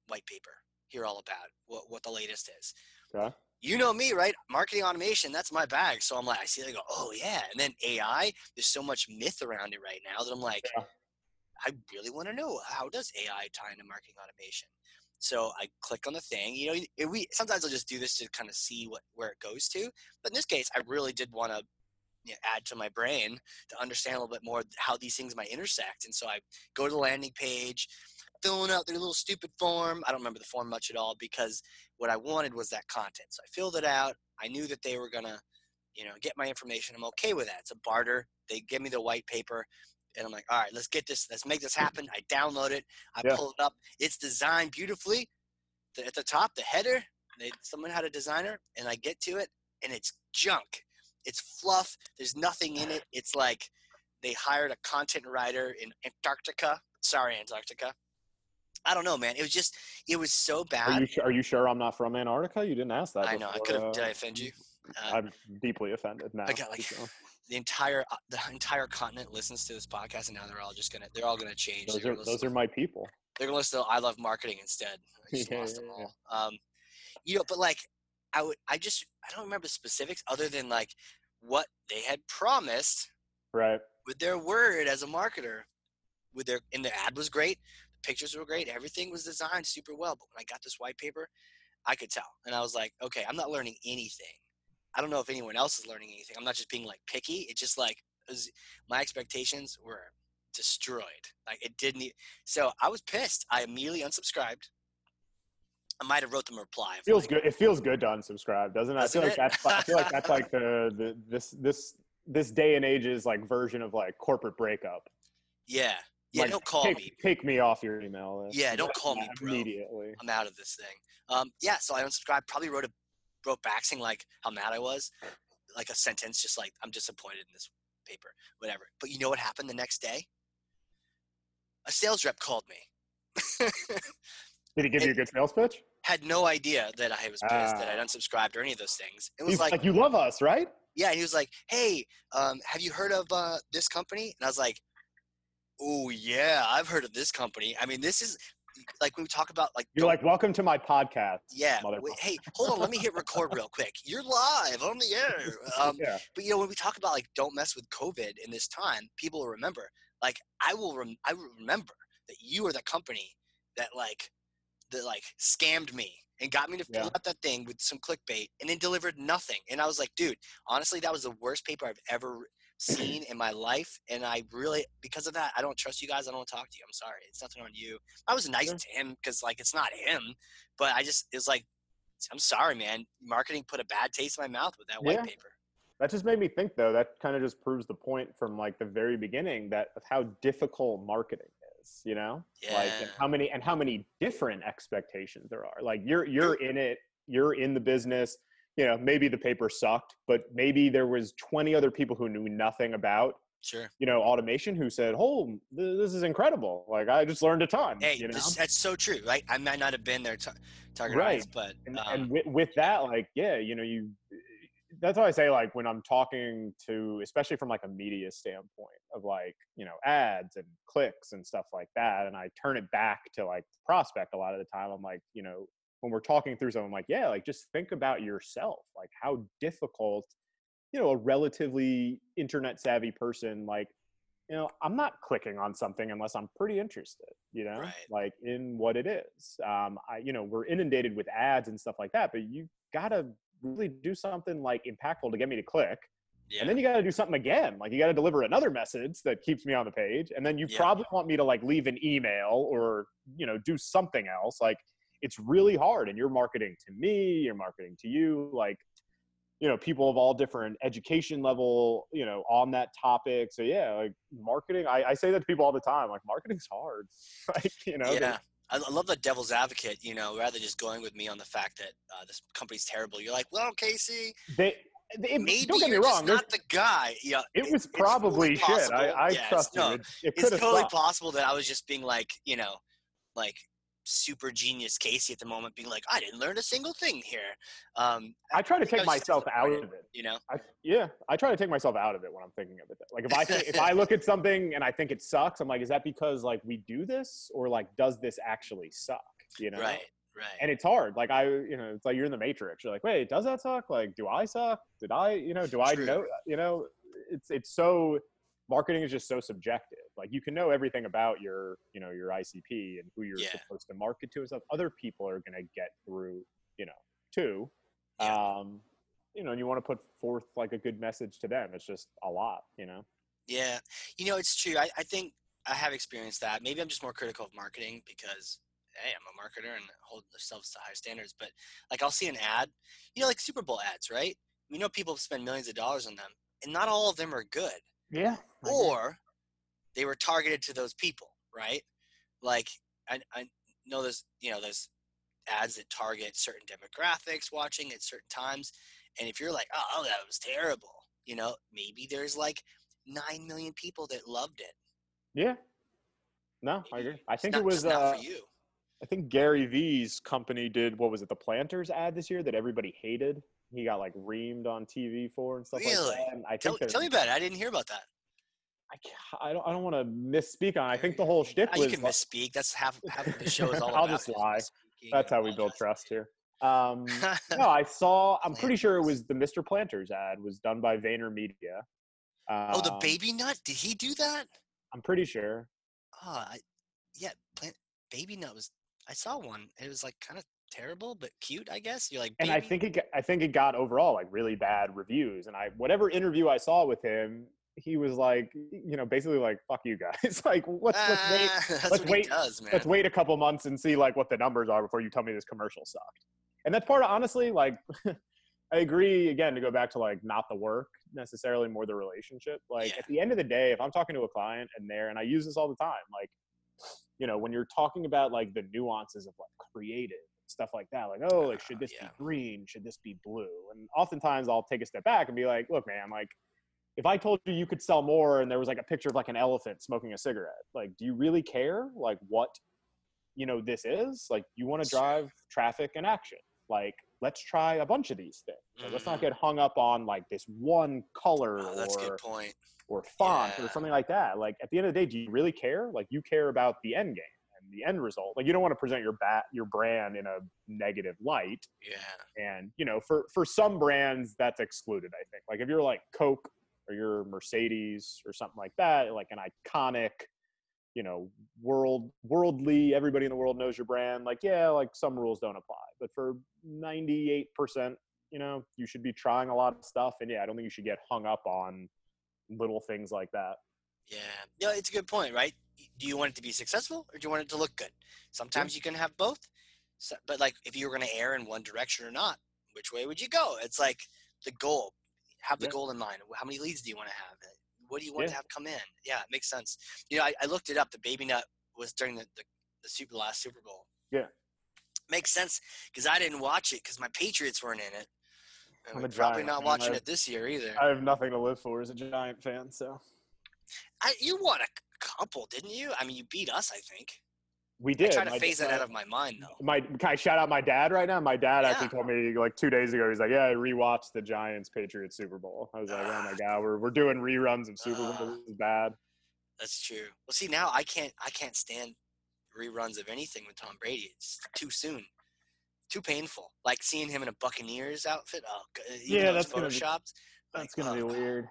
white paper. Hear all about what, what the latest is. okay You know me, right? Marketing automation, that's my bag. So I'm like, I see I go, oh yeah. And then AI, there's so much myth around it right now that I'm like, Yeah. I really want to know how does AI tie into marketing automation? So I click on the thing. You know, it- we sometimes I'll just do this to kind of see what where it goes to. But in this case, I really did want to you know, add to my brain to understand a little bit more how these things might intersect. And so I go to the landing page, filling out their little stupid form. I don't remember the form much at all because what I wanted was that content. So I filled it out. I knew that they were gonna, you know, get my information. I'm okay with that. It's a barter. They give me the white paper. And I'm like, all right, let's get this, let's make this happen. I download it, I Yeah. pull it up. It's designed beautifully. The, at the top, the header, they, someone had a designer, and I get to it, and it's junk. It's fluff. There's nothing in it. It's like they hired a content writer in Antarctica. Sorry, Antarctica. I don't know, man. It was just, it was so are bad. you, su- are you sure i'm not from antarctica you didn't ask that I know. I could have. uh, Did I offend you? Uh, i'm deeply offended now I got, like, the entire uh, the entire continent listens to this podcast, and now they're all just gonna they're all gonna change. those they're, are those listen, are my people they're gonna listen to I Love Marketing instead. I (laughs) just Yeah, lost yeah, them yeah. Um, you know, but like I would, I just I don't remember specifics other than like what they had promised right with their word as a marketer. With their and the ad was great, the pictures were great, everything was designed super well. But when I got this white paper, I could tell, and I was like, okay, I'm not learning anything. I don't know if anyone else is learning anything. I'm not just being like picky. It's just like it was, my expectations were destroyed. Like it didn't. So I was pissed. I immediately unsubscribed. I might have wrote them a reply. feels like, good it feels good to unsubscribe doesn't it i feel like that's i feel like that's like (laughs) the, the this this this day and age's like version of like corporate breakup Yeah, yeah. Like, don't call take, me. Take me off your email list. Yeah, don't call me, bro. immediately. I'm out of this thing. Um, yeah, so I unsubscribed. Probably wrote a wrote back saying like how mad I was, like a sentence, just like I'm disappointed in this paper, whatever. But you know what happened the next day? A sales rep called me. (laughs) Did he give you a good sales pitch? Had no idea that I was pissed that I'd Ah. unsubscribed or any of those things. It was like, like, you love us, right? yeah, and he was like, "Hey, um, have you heard of uh, this company?" And I was like, "Oh yeah, I've heard of this company. I mean, this is like when we talk about like You're like, welcome to my podcast. Yeah. Wait, hey, hold on. Let me hit record real quick. You're live on the air. (laughs) Um, yeah, but you know, when we talk about like don't mess with COVID in this time, people will remember. Like I will, rem- I will remember that you are the company that like that like scammed me and got me to fill Yeah. out that thing with some clickbait and then delivered nothing. And I was like, dude, honestly, that was the worst paper I've ever seen in my life. And I really, because of that, I don't trust you guys. I don't talk to you. I'm sorry. It's nothing on you. I was nice Sure. to him because like it's not him, but I just it's like. I'm sorry, man. Marketing put a bad taste in my mouth with that white Yeah. paper. that just made me think though. That kind of just proves the point from like the very beginning that of how difficult marketing is you know? Like and how many and how many different expectations there are. Like you're you're in it you're in the business. You know maybe the paper sucked but maybe there was 20 other people who knew nothing about Sure. you know automation who said oh this is incredible. Like i just learned a ton Hey, you know? this, that's so true, right? I might not have been there tar- target Right. audience, but and, um, and with, with that like yeah you know you that's why i say like when i'm talking to especially from like a media standpoint of like you know ads and clicks and stuff like that and i turn it back to like prospect a lot of the time i'm like you know when we're talking through something I'm like yeah like just think about yourself like how difficult you know a relatively internet savvy person like you know i'm not clicking on something unless i'm pretty interested you know Right. like in what it is um i you know we're inundated with ads and stuff like that but you gotta really do something like impactful to get me to click yeah, and then you gotta do something again like you gotta deliver another message that keeps me on the page and then you Yeah. probably want me to like leave an email or you know do something else like it's really hard and you're marketing to me you're marketing to you like you know people of all different education level you know on that topic so yeah like marketing i, I say that to people all the time like marketing's hard (laughs) like you know yeah. I I love the devil's advocate, you know, rather than just going with me on the fact that uh, this company's terrible. You're like, well, Casey, they, they maybe don't get me wrong not the guy. Yeah, it was probably fully shit i, possible- I yes, trust no, you it, it it's totally sucked. possible that I was just being like, you know, like super genius Casey at the moment, being like, I didn't learn a single thing here. Um, i try to I take myself out of it you know, I, yeah, I try to take myself out of it when I'm thinking of it. Like if I if (laughs) I look at something and I think it sucks, I'm like, is that because like we do this or like does this actually suck? You know? right, right. And it's hard. Like I, you know, it's like you're in the matrix. You're like, wait, does that suck? Like, do I suck? Did I, you know, do I True. know? You know, it's it's so marketing is just so subjective. Like you can know everything about your, you know, your ICP and who you're Yeah. supposed to market to and stuff. Other people are gonna get through, you know, too. Yeah. Um, you know, and you want to put forth like a good message to them. It's just a lot, you know. Yeah, you know, it's true. I, I think I have experienced that. Maybe I'm just more critical of marketing because, hey, I'm a marketer and hold ourselves to high standards. But like, I'll see an ad, you know, like Super Bowl ads, right? We know people spend millions of dollars on them, and not all of them are good, Yeah. or they were targeted to those people, right? Like, I, I know there's, you know, there's ads that target certain demographics watching at certain times, and if you're like, oh, that was terrible, you know, maybe there's like nine million people that loved it. yeah. No, I agree. I think not- it was. Uh, for you. I think Gary V's company did what was it, the Planters ad this year that everybody hated. He got like reamed on TV for and stuff Really? like that. And I Tell, think tell me about it. I didn't hear about that. I, I don't. I don't want to misspeak on. it. I think the whole shtick Ah, was. you can like- misspeak. That's half (laughs) half of the show is all I'll about. just lie. That's how we build trust here. Um, (laughs) no, I saw. I'm pretty sure it was the Mr. Planters ad was done by VaynerMedia. Um, oh, the baby nut. Did he do that? I'm pretty sure. Oh, I, yeah. Plant, baby nut was. I saw one. It was like kind of terrible but cute. I guess you're like. and I think it. got- I think it got overall like really bad reviews. And I whatever interview I saw with him, he was like, you know, basically like, "Fuck you guys." (laughs) like, let's let's wait. Ah, (laughs) let's what wait- does, man. Let's wait a couple months and see like what the numbers are before you tell me this commercial sucked. And that's part of honestly like. (laughs) I agree again to go back to like not the work necessarily more the relationship. Like Yeah. at the end of the day, if I'm talking to a client and they're and I use this all the time, like you know, when you're talking about like the nuances of like creative stuff like that, like, oh, like should Uh, this yeah. be green? Should this be blue? And oftentimes I'll take a step back and be like, look, man, like if I told you you could sell more and there was like a picture of like an elephant smoking a cigarette, like, do you really care like what you know this is? Like you want to drive traffic and action. Like let's try a bunch of these things. Like, let's not Mhm. get hung up on like this one color Oh, that's or good point. or font or something like that. Like at the end of the day, do you really care? Like you care about the end game the end result. Like you don't want to present your bat your brand in a negative light. Yeah. And you know, for for some brands that's excluded, I think. Like if you're like Coke or you're Mercedes or something like that, like an iconic, you know, world worldly, everybody in the world knows your brand. Like, yeah, like some rules don't apply. But for 98%, you know, you should be trying a lot of stuff. And yeah, I don't think you should get hung up on little things like that. Yeah. Yeah, it's a good point, right? Do you want it to be successful or do you want it to look good? Sometimes you can have both. So, but like if you were going to err in one direction or not, which way would you go? It's like the goal. Have the Yeah. goal in mind. How many leads do you want to have? What do you want Yeah. to have come in? Yeah, it makes sense. You know, I, I looked it up. The baby nut was during the, the, the super last Super Bowl. Yeah. Makes sense because I didn't watch it because my Patriots weren't in it. And I'm a probably Giant not watching it this year either. I have nothing to live for as a Giant fan, so I, you want a couple, didn't you? I mean, you beat us, I think. we did. I try to My- phase that out of my mind, though. My can I shout out my dad right now? My dad actually told me like two days ago. He's like, "Yeah, I rewatched the Giants Patriots Super Bowl." I was like, "Oh my Ah. god, we're we're doing reruns of Super Bowl. Ah. This is bad." That's true. Well, see, now I can't. I can't stand reruns of anything with Tom Brady. It's too soon, too painful. Like seeing him in a Buccaneers outfit. Oh, Yeah, though that's gonna be- photoshopped. That's like, gonna be oh, weird.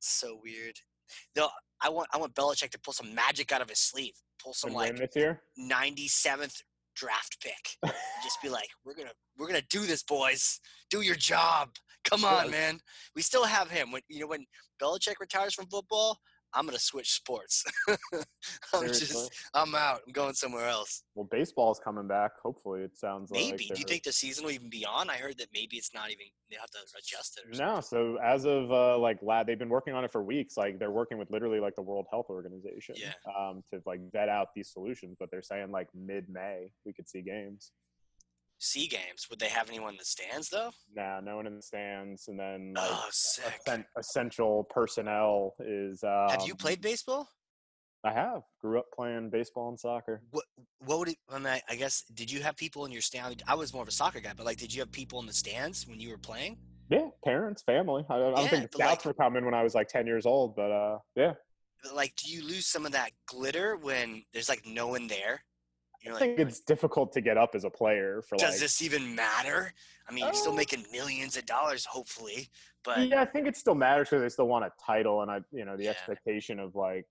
So weird. No, I want. I want Belichick to pull some magic out of his sleeve. Pull some like year. 97th draft pick. (laughs) just be like, we're gonna we're gonna do this, boys. Do your job. Come on, man. We still have him. When you know when Belichick retires from football, I'm gonna switch sports. (laughs) I'm just I'm out. I'm going somewhere else. Well, baseball's coming back. Hopefully, it sounds like. Maybe. Do you think the season will even be on? I heard that maybe it's not even. They have to adjust it. Or No, so as of uh, like lad, they've been working on it for weeks. Like they're working with literally like the World Health Organization, Yeah. um, to like vet out these solutions. But they're saying like mid-May we could see games. Sea games. Would they have anyone in the stands though? Nah, no one in the stands, and then like oh, sick. essen- essential personnel is. Um, have you played baseball? I have. Grew up playing baseball and soccer. What what would it? I, mean, I guess did you have people in your stand? I was more of a soccer guy, but like, did you have people in the stands when you were playing? Yeah, parents, family. I, don't- I don't Yeah, think the but, scouts like- were coming when I was like ten years old, but uh, yeah. Like, do you lose some of that glitter when there's like no one there? You're I like, think it's difficult to get up as a player for does like. this even matter? I mean, you're still Uh, making millions of dollars, hopefully, but yeah, I think it still matters because they still want a title, and I, you know, the Yeah. expectation of like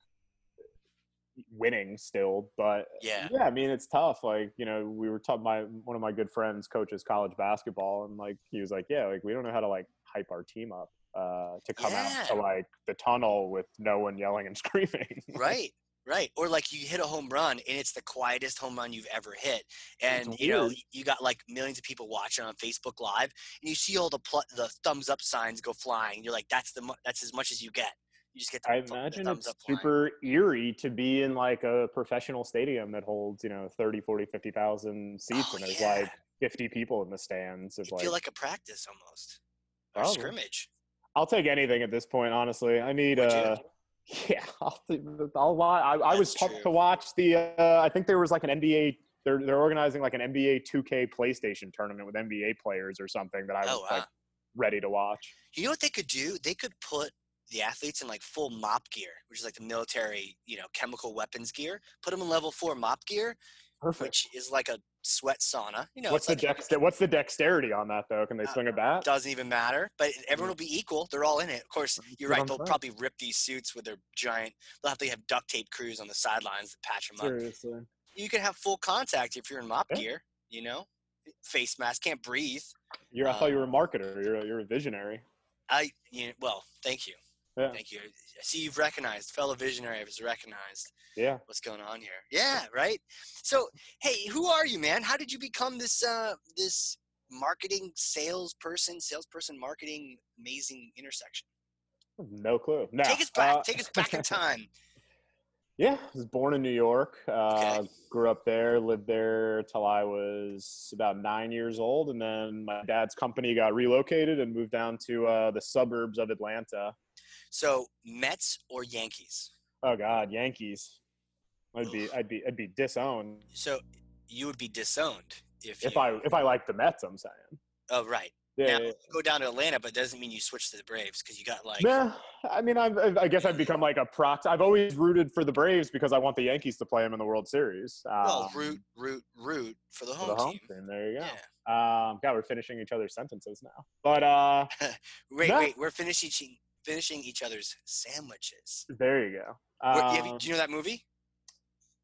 winning still. But yeah, yeah, I mean, it's tough. Like, you know, we were talking. My one of my good friends coaches college basketball, and like he was like, "Yeah, like we don't know how to like hype our team up uh, to come out to like the tunnel with no one yelling and (laughs) screaming." right, right. Or like you hit a home run and it's the quietest home run you've ever hit, and you know you got like millions of people watching on Facebook Live, and you see all the pl- the thumbs up signs go flying. You're like, that's the mu- that's as much as you get. You just get the, I the imagine thumbs it's up flying. super eerie to be in like a professional stadium that holds, you know, 30, 40, 50,000 seats Oh, and there's yeah. like 50 people in the stands. You like, feel like a practice almost, or Probably. scrimmage. I'll take anything at this point, honestly. I need a uh (laughs) yeah, I'll, I'll wa- I, I was pumped true. to watch the uh, I think there was like an NBA they're they're organizing like an NBA 2K PlayStation tournament with NBA players or something that I was Oh, wow. like ready to watch. You know what they could do? They could put the athletes in like full MOPP gear, which is like the military, you know, chemical weapons gear. Put them in level four MOPP gear, Perfect. which is like a sweat sauna. You know, what's the like dex- what's the dexterity on that though? Can they Uh, swing a bat? doesn't even matter. But everyone will be equal. They're all in it. Of course, you're right. They'll probably rip these suits with their giant. They'll have to have duct tape crews on the sidelines to patch them up. Seriously. You can have full contact if you're in MOPP Yeah. gear. You know, face mask, can't breathe. You're, I thought you were a marketer. You're a, you're a visionary. I, you know, well, thank you. Yeah. Thank you. I see you've recognized, fellow visionary has recognized Yeah. what's going on here. Yeah, right. So, hey, who are you, man? How did you become this uh this marketing salesperson, salesperson marketing amazing intersection? No clue. No. Take us back. uh, take us back in (laughs) time. Yeah, I was born in New York. Uh, Okay. Grew up there, lived there till I was about nine years old, and then my dad's company got relocated and moved down to uh, the suburbs of Atlanta. So, Mets or Yankees? Oh God, Yankees. I'd be, I'd be, I'd be disowned So, you would be disowned if if you, I, if I liked the Mets. I'm saying. Oh, right. Yeah. now, yeah, you go down to Atlanta, but it doesn't mean you switch to the Braves because you got like Nah, I mean, I've, I've- guess I've become like a prox. I've always rooted for the Braves because I want the Yankees to play them in the World Series. well, Um, root, root, root for the for home, the home team. team. There you go. Yeah. Um, God, we're finishing each other's sentences now. But uh, (laughs) Wait, No. wait, we're finishing each- finishing each other's sandwiches. there you go. What- have you- Um, do you know that movie?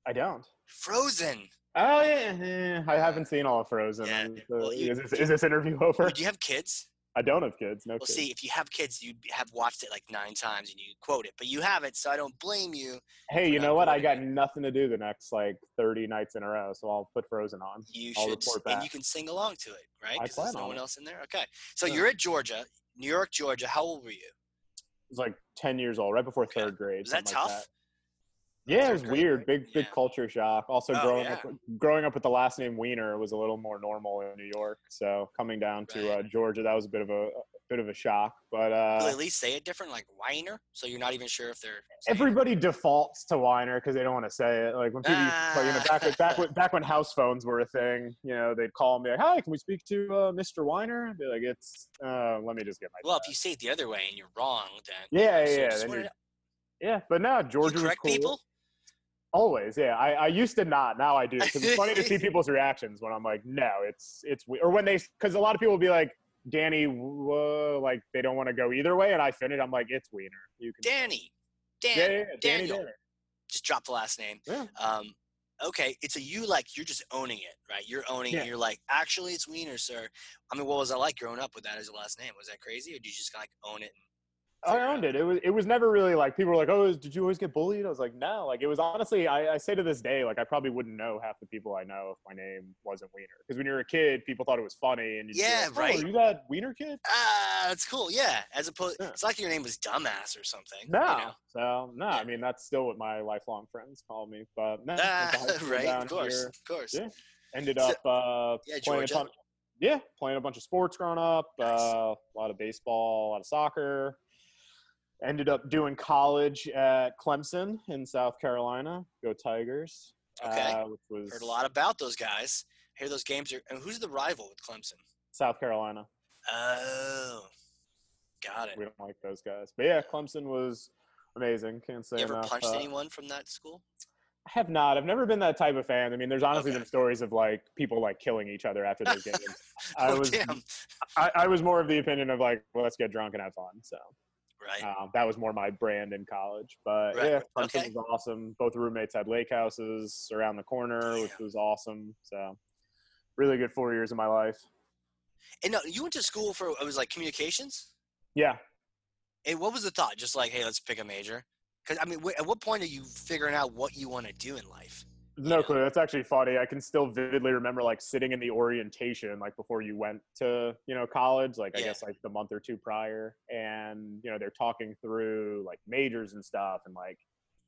I don't. Frozen. Oh yeah, yeah, I haven't seen all of Frozen. Yeah, well, you- is, this, is this interview (laughs) over? Do you have kids? I don't have kids. No kids. Well, kids. see, if you have kids, you have watched it like nine times and you quote it, but you haven't, so I don't blame you. hey, you know what? I got nothing to do the next like 30 nights in a row, so I'll put Frozen on. You I'll should, report and you can sing along to it, right? I Because there's no one it. else in there. Okay, so Yeah. you're at Georgia, New York, Georgia. How old were you? Was like 10 years old, right before Okay. third grade. Was that something like tough? Yeah, it was weird. right? Big, big Yeah. culture shock. Also, Oh, growing yeah. up, growing up with the last name Wiener was a little more normal in New York. So coming down to uh, Georgia, that was a bit of a, a bit of a shock. But uh, they at least say it different, like Weiner, so you're not even sure if they're. saying it. everybody defaults to Weiner because they don't want to say it. Like when people, used to play, you know, back when, back when back when house phones were a thing, you know, they'd call me like, "Hi, can we speak to uh, Mr. Weiner?" I'd be like, "It's uh, let me just get my." Well, dad." if you say it the other way and you're wrong, then yeah, so yeah, then you're- yeah. But no, you Georgia was correct cool. people. Always, yeah. I, I used to not. Now I do because it's funny to see (laughs) people's reactions when I'm like, no, it's it's we-" or when they because a lot of people will be like, Danny, whoa, like they don't want to go either way, and I finish. I'm like, it's Wiener. You can. Danny, Dan, yeah, yeah, Danny, Daniel. Just drop the last name. Yeah. Um, okay, it's a you like you're just owning it, right? You're owning Yeah. it. You're like, actually, it's Wiener, sir. I mean, what was I like growing up with that as a last name? Was that crazy, or did you just like own it? I owned it. It was it was never really like people were like, oh, did you always get bullied? I was like, no. Like it was honestly, I, I say to this day, like I probably wouldn't know half the people I know if my name wasn't Wiener. Because when you're a kid, people thought it was funny, and Yeah, like, oh, right. Are you that Wiener kid? Ah, that's cool. Yeah, as opposed, Yeah. it's like your name was dumbass or something. you No. know? So no, Yeah. I mean that's still what my lifelong friends call me. But no, Ah, high (laughs) school right, of course, here. of course. Yeah. Ended So- up uh, Yeah, playing a Georgia. ton. Yeah, playing a bunch of sports growing up. Nice. Uh, a lot of baseball, a lot of soccer. Ended up doing college at Clemson in South Carolina. Go Tigers. Okay. Uh, was Heard a lot about those guys. I hear those games are. And who's the rival with Clemson? South Carolina. Oh, got it. We don't like those guys, but yeah, Clemson was amazing. Can't say You ever enough. punched Uh, anyone from that school? I have not. I've never been that type of fan. I mean, there's honestly Okay. been stories of like people like killing each other after those (laughs) games. I oh was damn! I, I was more of the opinion of like, well, let's get drunk and have fun. So Right. um, that was more my brand in college. But Right. yeah, Clemson Okay. was awesome. Both roommates had lake houses around the corner, which was awesome. So really good four years of my life. And no, you went to school for it was like communications. Yeah. And what was the thought? Just like, hey, let's pick a major. Because I mean, at what point are you figuring out what you want to do in life? No clue. That's actually funny. I can still vividly remember like sitting in the orientation, like before you went to, you know, college, like I Yeah. guess like the month or two prior. And, you know, they're talking through like majors and stuff and like,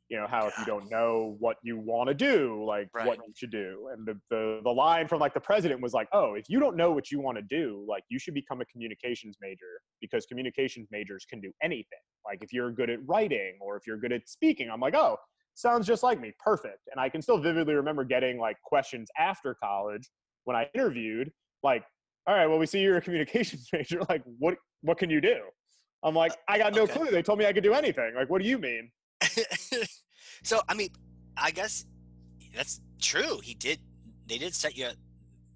you know, how if you don't know what you want to do, like Right. what you should do. And the, the the line from like the president was like, Oh, if you don't know what you want to do, like you should become a communications major because communications majors can do anything. Like if you're good at writing or if you're good at speaking, I'm like, oh, sounds just like me perfect and i can still vividly remember getting like questions after college when i interviewed like all right well we see you're a communications (laughs) major like what what can you do i'm like i got no Okay. clue they told me i could do anything like what do you mean (laughs) so I mean, I guess that's true. He did. They did set you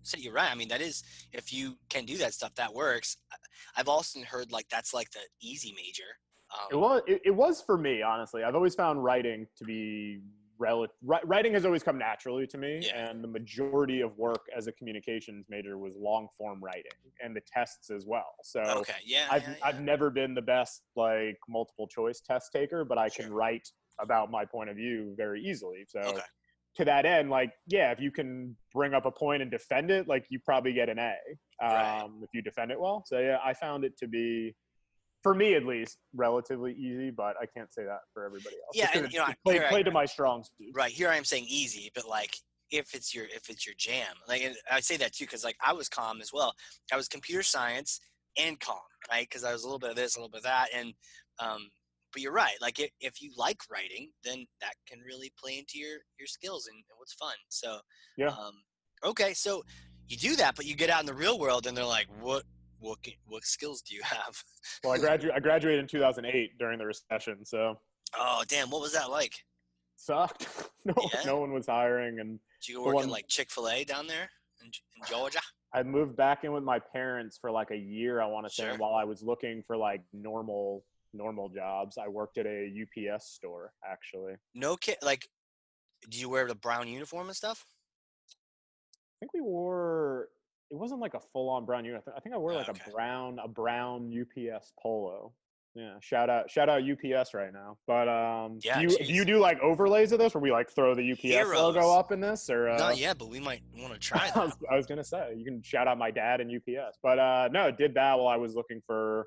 set you right. I mean, that is if you can do that stuff, that works. I've also heard like that's like the easy major. It Um, was it, it was for me honestly i've always found writing to be rel- writing has always come naturally to me Yeah. and the majority of work as a communications major was long form writing and the tests as well so okay. Yeah. I've, yeah, yeah. I've never been the best like multiple choice test taker, but I can write about my point of view very easily. So Okay. to that end, like yeah, if you can bring up a point and defend it, like you probably get an A um, Right. if you defend it well. So yeah, I found it to be, for me at least, relatively easy, but I can't say that for everybody else. Yeah, and, you know, played, here I- to my strong suit. right here I am saying easy, but like if it's your if it's your jam, like and I say that too because like I was comm as well. I was computer science and comm, right? Because I was a little bit of this, a little bit of that, and um, but you're right. Like if, if you like writing, then that can really play into your your skills and, and what's fun. So Yeah. um, okay, so you do that, but you get out in the real world and they're like, what what what skills do you have? (laughs) Well, I graduated. I graduated in 2008 during the recession, so Oh damn, what was that like? sucked. (laughs) no, Yeah. no one was hiring, and Did you work in like Chick Fil A down there in, in Georgia? I moved back in with my parents for like a year, I want to say, Sure. and while I was looking for like normal normal jobs. I worked at a UPS store actually. No kid. Like, do you wear the brown uniform and stuff? I think we wore it wasn't like a full on brown uniform. I think I wore like Okay. a brown a brown UPS polo. Yeah, shout out shout out UPS right now. But um Yeah, do you, do you do like overlays of this where we like throw the UPS logo up in this or uh, Not yet, but we might want to (laughs) try I was, I was gonna say you can shout out my dad and UPS, but uh, no, did that while I was looking for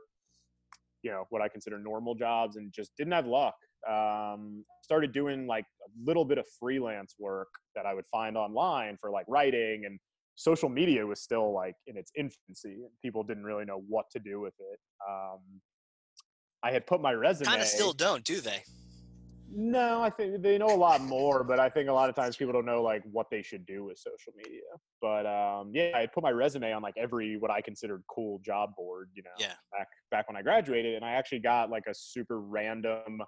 you know what I consider normal jobs and just didn't have luck. Um, started doing like a little bit of freelance work that I would find online for like writing and social media was still like in its infancy and people didn't really know what to do with it. Um, I had put my resume. Kind of still don't, do they? No, I think they know a lot more, but I think a lot of times people don't know like what they should do with social media. But um, yeah, I put my resume on like every what I considered cool job board, you know, Yeah. back back when I graduated, and I actually got like a super random,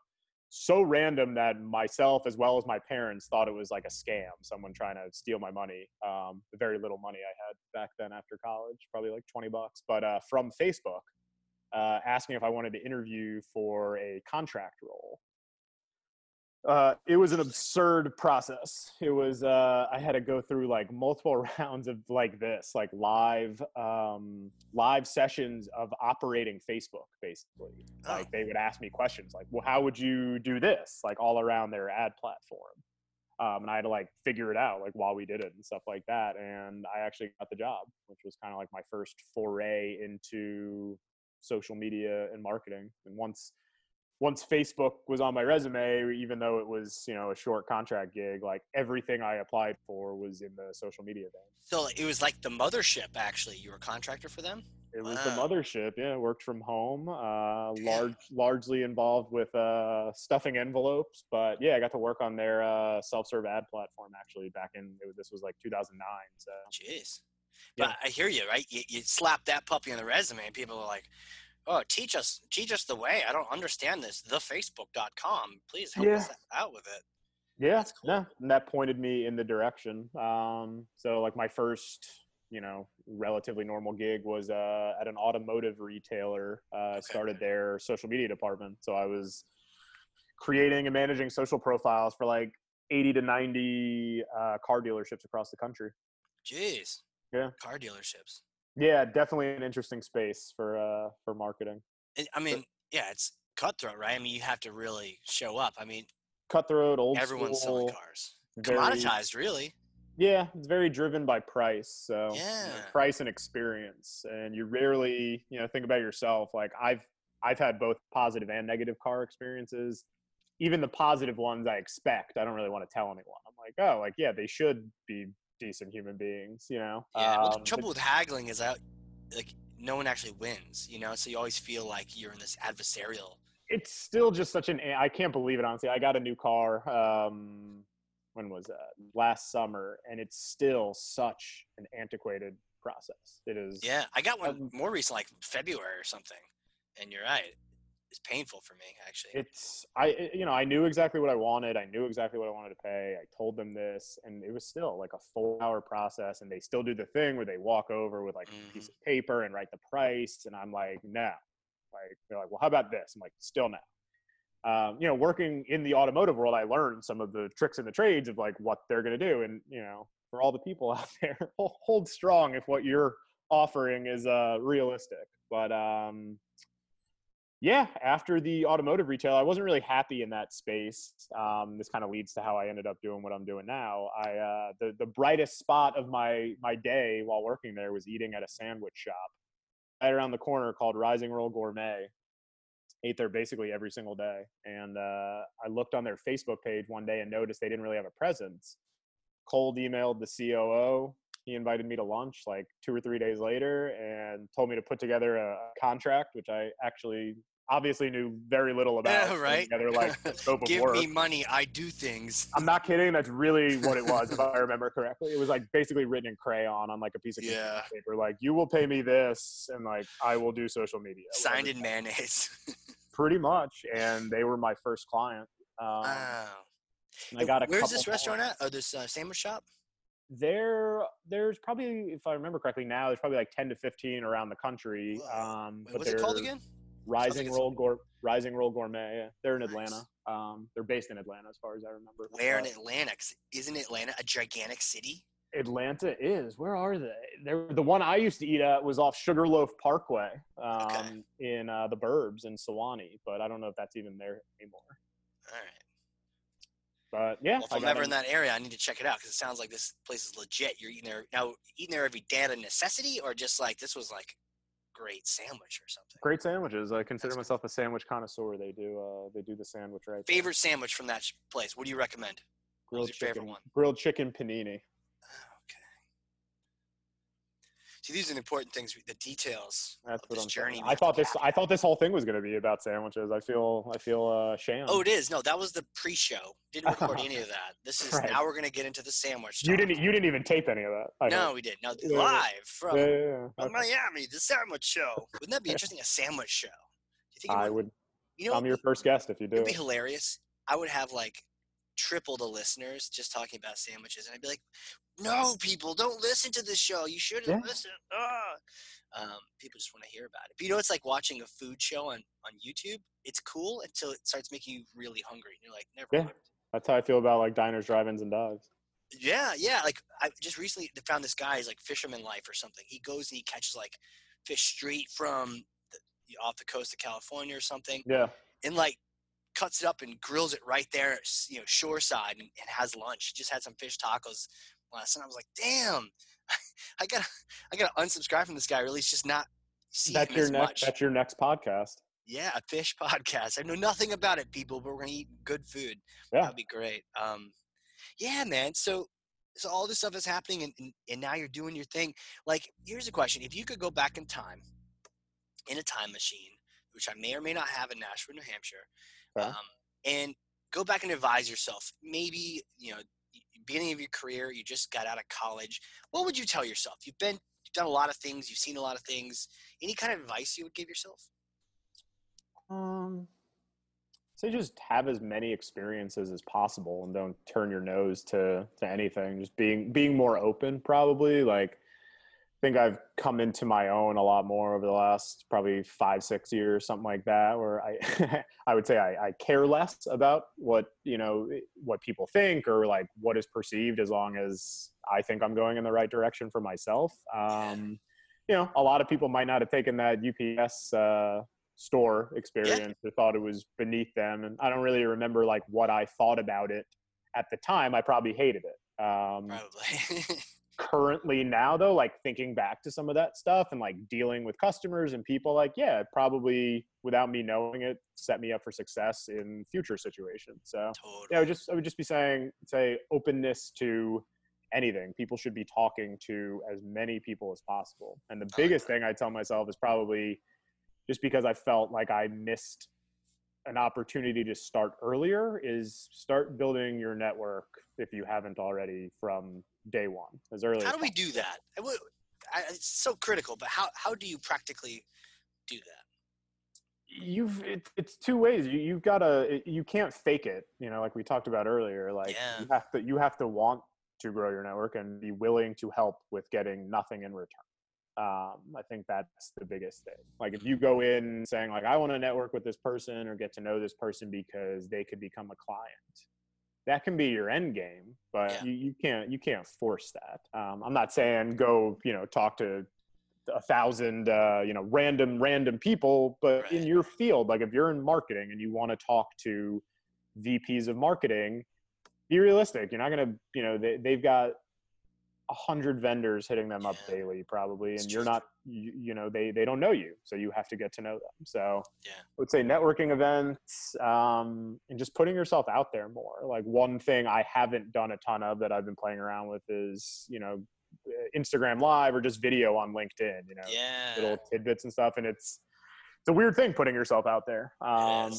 so random that myself as well as my parents thought it was like a scam, someone trying to steal my money. Um, the very little money I had back then after college, probably like twenty bucks, but uh, from Facebook, uh, asking if I wanted to interview for a contract role uh, it was an absurd process. It was uh, I had to go through like multiple (laughs) rounds of like this, like live um, live sessions of operating Facebook. Basically, Oh. like they would ask me questions like, "Well, how would you do this?" Like all around their ad platform, um, and I had to like figure it out like while we did it and stuff like that. And I actually got the job, which was kind of like my first foray into social media and marketing. And once once Facebook was on my resume, even though it was you know a short contract gig, like everything I applied for was in the social media vein. So it was like the mothership. Actually, you were a contractor for them. It was Wow. the mothership. Yeah, worked from home. Uh, large, largely involved with uh, stuffing envelopes, but yeah, I got to work on their uh, self-serve ad platform actually back in it was, this was like 2009. So Jeez. Yeah. But I hear you, right? You, you slap that puppy on the resume, and people are like, "Oh, teach us, teach us the way. I don't understand this. Thefacebook.com. Please help us out with it." Yeah, That's cool. yeah, and that pointed me in the direction. Um, so like my first, you know, relatively normal gig was uh, at an automotive retailer. Uh, Okay. Started their social media department, so I was creating and managing social profiles for like 80 to 90 uh, car dealerships across the country. Jeez. Yeah. Car dealerships. Yeah, definitely an interesting space for uh, for marketing. And, I mean, yeah, it's cutthroat, right? I mean, you have to really show up. I mean, Cutthroat, old everyone's school, selling cars. very- Commoditized, really. Yeah, it's very driven by price. So you know, Yeah. price and experience, and you rarely, you know, think about yourself. Like I've I've had both positive and negative car experiences. Even the positive ones, I expect. I don't really want to tell anyone. I'm like, oh, like yeah, they should be decent human beings, you know. Yeah. well, Um, the but- trouble with haggling is that, like, no one actually wins, you know? So you always feel like you're in this adversarial. it's still just such an i can't believe it honestly i got a new car um when was that last summer and it's still such an antiquated process it is Yeah. I got one Um, more recent, like February or something. And you're right. It's painful for me, actually. it's i you know i knew exactly what i wanted i knew exactly what i wanted to pay i told them this and it was still like a four hour process and they still do the thing where they walk over with like a piece of paper and write the price and i'm like no. Like they're like well how about this? I'm like still no. Um, you know working in the automotive world i learned some of the tricks and the trades of like what they're going to do and you know for all the people (laughs) out there hold strong if what you're offering is uh realistic but um yeah, after the automotive retail, I wasn't really happy in that space. Um, this kind of leads to how I ended up doing what I'm doing now. I uh, the the brightest spot of my my day while working there was eating at a sandwich shop right around the corner called Rising Roll Gourmet. Ate there basically every single day, and uh, I looked on their Facebook page one day and noticed they didn't really have a presence. Cold emailed the COO. He invited me to lunch like two or three days later and told me to put together a contract, which I actually obviously knew very little (laughs) about. Yeah, right. Together like the (laughs) scope of Give work. me money. I do things. I'm not kidding. That's really what it was, if I (laughs) remember correctly. It was like basically written in crayon on like a piece of Yeah. paper. Like, you will pay me this, and like I will do social media. Signed in mayonnaise. Pretty much, and they were my first client. Um, wow. I got a Where's this restaurant at? Oh, this uh, sandwich shop? There, there's probably, if I remember correctly, now there's probably like 10 to 15 around the country. Um, Wait, what's it called again? Rising it's- Roll Gour- Rising Roll Gourmet. Yeah. They're in Nice. Atlanta. Um, they're based in Atlanta, as far as I remember. Where in Atlanta? Isn't Atlanta a gigantic city? Atlanta is. Where are they? They're the one I used to eat at was off Sugarloaf Parkway, um, Okay. in uh, the Burbs in Suwanee, but I don't know if that's even there anymore. All right. But yeah, Well, if I I'm ever in that area, I need to check it out because it sounds like this place is legit. You're eating there now. Eating there every day out of necessity, or just like this was like great sandwich or something. Great sandwiches. I consider That's good. myself a sandwich connoisseur. They do uh, they do the sandwich right. there. Favorite sandwich from that place? What do you recommend? grilled chicken, one? grilled chicken panini. Oh, okay. See, these are the important things. The details. That's what I'm journey I thought this. cap. I thought this whole thing was going to be about sandwiches. I feel. I feel uh. Oh, it is. No, that was the pre-show. Didn't (laughs) record any of that. This is Right. now we're gonna get into the sandwich. you didn't. You didn't even tape any of that. I No, we did. No, Yeah, live from, Yeah, yeah, from. Miami, the sandwich show. Wouldn't that be (laughs) interesting? A sandwich show. Do you think? I would- would. You know, I'm your first guest if you do. it'd be hilarious. I would have like triple the listeners just talking about sandwiches, and I'd be like, "No, people, don't listen to this show. You shouldn't Yeah. listen." Ah. Um, people just want to hear about it. But you know, it's like watching a food show on on YouTube. It's cool until it starts making you really hungry, and you're like, "Never Yeah. mind." That's how I feel about like diners, drive-ins, and dives. Yeah, yeah. Like I just recently found this guy. He's like fisherman life or something. He goes and he catches like fish straight from the, off the coast of California or something, Yeah. and like cuts it up and grills it right there, you know, shoreside, and, and has lunch. Just had some fish tacos last night. I was like, damn, (laughs) I gotta, I gotta unsubscribe from this guy. Or at least just not see That's him your as next. much. That's your next podcast. Yeah, a fish (laughs) podcast. I know nothing about it, people, but we're gonna eat good food. Yeah. That'd be great. Um, yeah, man. So, so all this stuff is happening, and, and and now you're doing your thing. Like, here's a question: If you could go back in time, in a time machine, which I may or may not have in Nashua, New Hampshire, Okay. um, and go back and advise yourself, maybe you know, beginning of your career, you just got out of college. What would you tell yourself? You've been, you've done a lot of things, you've seen a lot of things. Any kind of advice you would give yourself? Um, say just have as many experiences as possible and don't turn your nose to to anything. Just being being more open, probably. Like, think I've come into my own a lot more over the last probably five six years, something like that. Where I (laughs) I would say I, I care less about what you know what people think or like what is perceived, as long as I think I'm going in the right direction for myself. Um, you know, a lot of people might not have taken that UPS uh, store experience or thought it was beneath them, and I don't really remember like what I thought about it at the time. I probably hated it. Um, Probably. (laughs) currently now though, like thinking back to some of that stuff and like dealing with customers and people, like yeah, it probably without me knowing it, set me up for success in future situations. So totally. yeah, I would just I would just be saying say openness to anything. People should be talking to as many people as possible. And the oh, biggest thing I tell myself is probably just because I felt like I missed an opportunity to start earlier is start building your network if you haven't already from day one as early How as do we do that? I would- I- It's so critical, but how, how do you practically do that? you've it, it's two ways you, you've got to you can't fake it you know like we talked about earlier like Yeah. you have to you have to want to grow your network and be willing to help with getting nothing in return um, i think that's the biggest thing. Like if you go in saying like i want to network with this person or get to know this person because they could become a client that can be your end game but Yeah. you, you can't you can't force that. Um, i'm not saying go you know talk to a thousand uh, you know random random people but in your field like if you're in marketing and you want to talk to vps of marketing be realistic. You're not going to you know they, they've got a hundred vendors hitting them up daily probably and you're not you, you know they they don't know you so you have to get to know them so Yeah. I would say networking events um, and just putting yourself out there more. Like one thing I haven't done a ton of that I've been playing around with is you know Instagram Live or just video on LinkedIn. You know, Yeah. little tidbits and stuff, and it's it's a weird thing putting yourself out there. Um.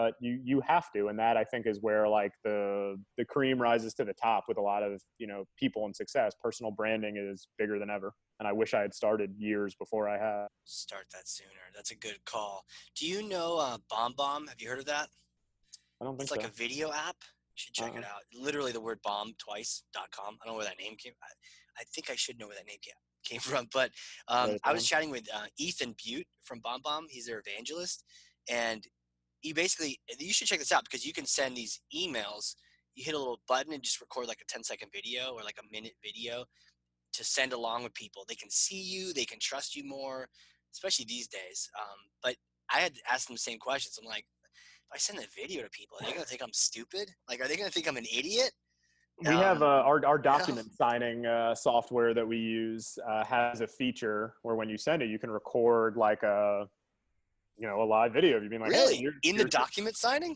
But you you have to, and that I think is where like the the cream rises to the top with a lot of you know people and success. Personal branding is bigger than ever, and I wish I had started years before I had. Start that sooner. That's a good call. Do you know uh, BombBomb? Have you heard of that? I don't think It's like so. a video app. You should check it Uh-uh. out. Literally the word bomb twice dot com. I don't know where that name came. I, I think I should know where that name came came (laughs) from. But um, I was chatting with uh, Ethan Beute from BombBomb. He's their evangelist, and you basically you should check this out because you can send these emails. You hit a little button and just record like a 10 second video or like a minute video to send along with people. They can see you, they can trust you more, especially these days. Um, but I had asked them the same questions. I'm like, if I send a video to people, are they gonna think I'm stupid? Like, are they gonna think I'm an idiot? We have uh, Um, our our document signing uh, software that we use uh, has a feature where when you send it, you can record like a you know a live video of you being like, really hey, you're, in the you're- document signing.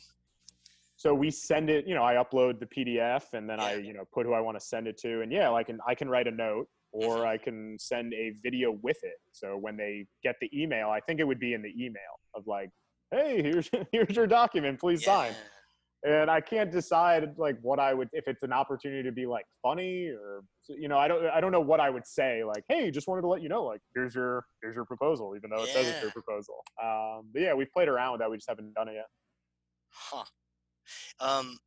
So we send it. You know, I upload the PDF and then I you know put who I want to send it to, and yeah, I can I can write a note or Mhm. I can send a video with it. So when they get the email, I think it would be in the email of like, hey, here's (laughs) here's your document, please sign. Yeah. and I can't decide like what I would if it's an opportunity to be like funny or you know I don't I don't know what I would say like hey just wanted to let you know like here's your here's your proposal even though it says it's your proposal um but yeah we've played around with that we just haven't done it yet Huh. Um,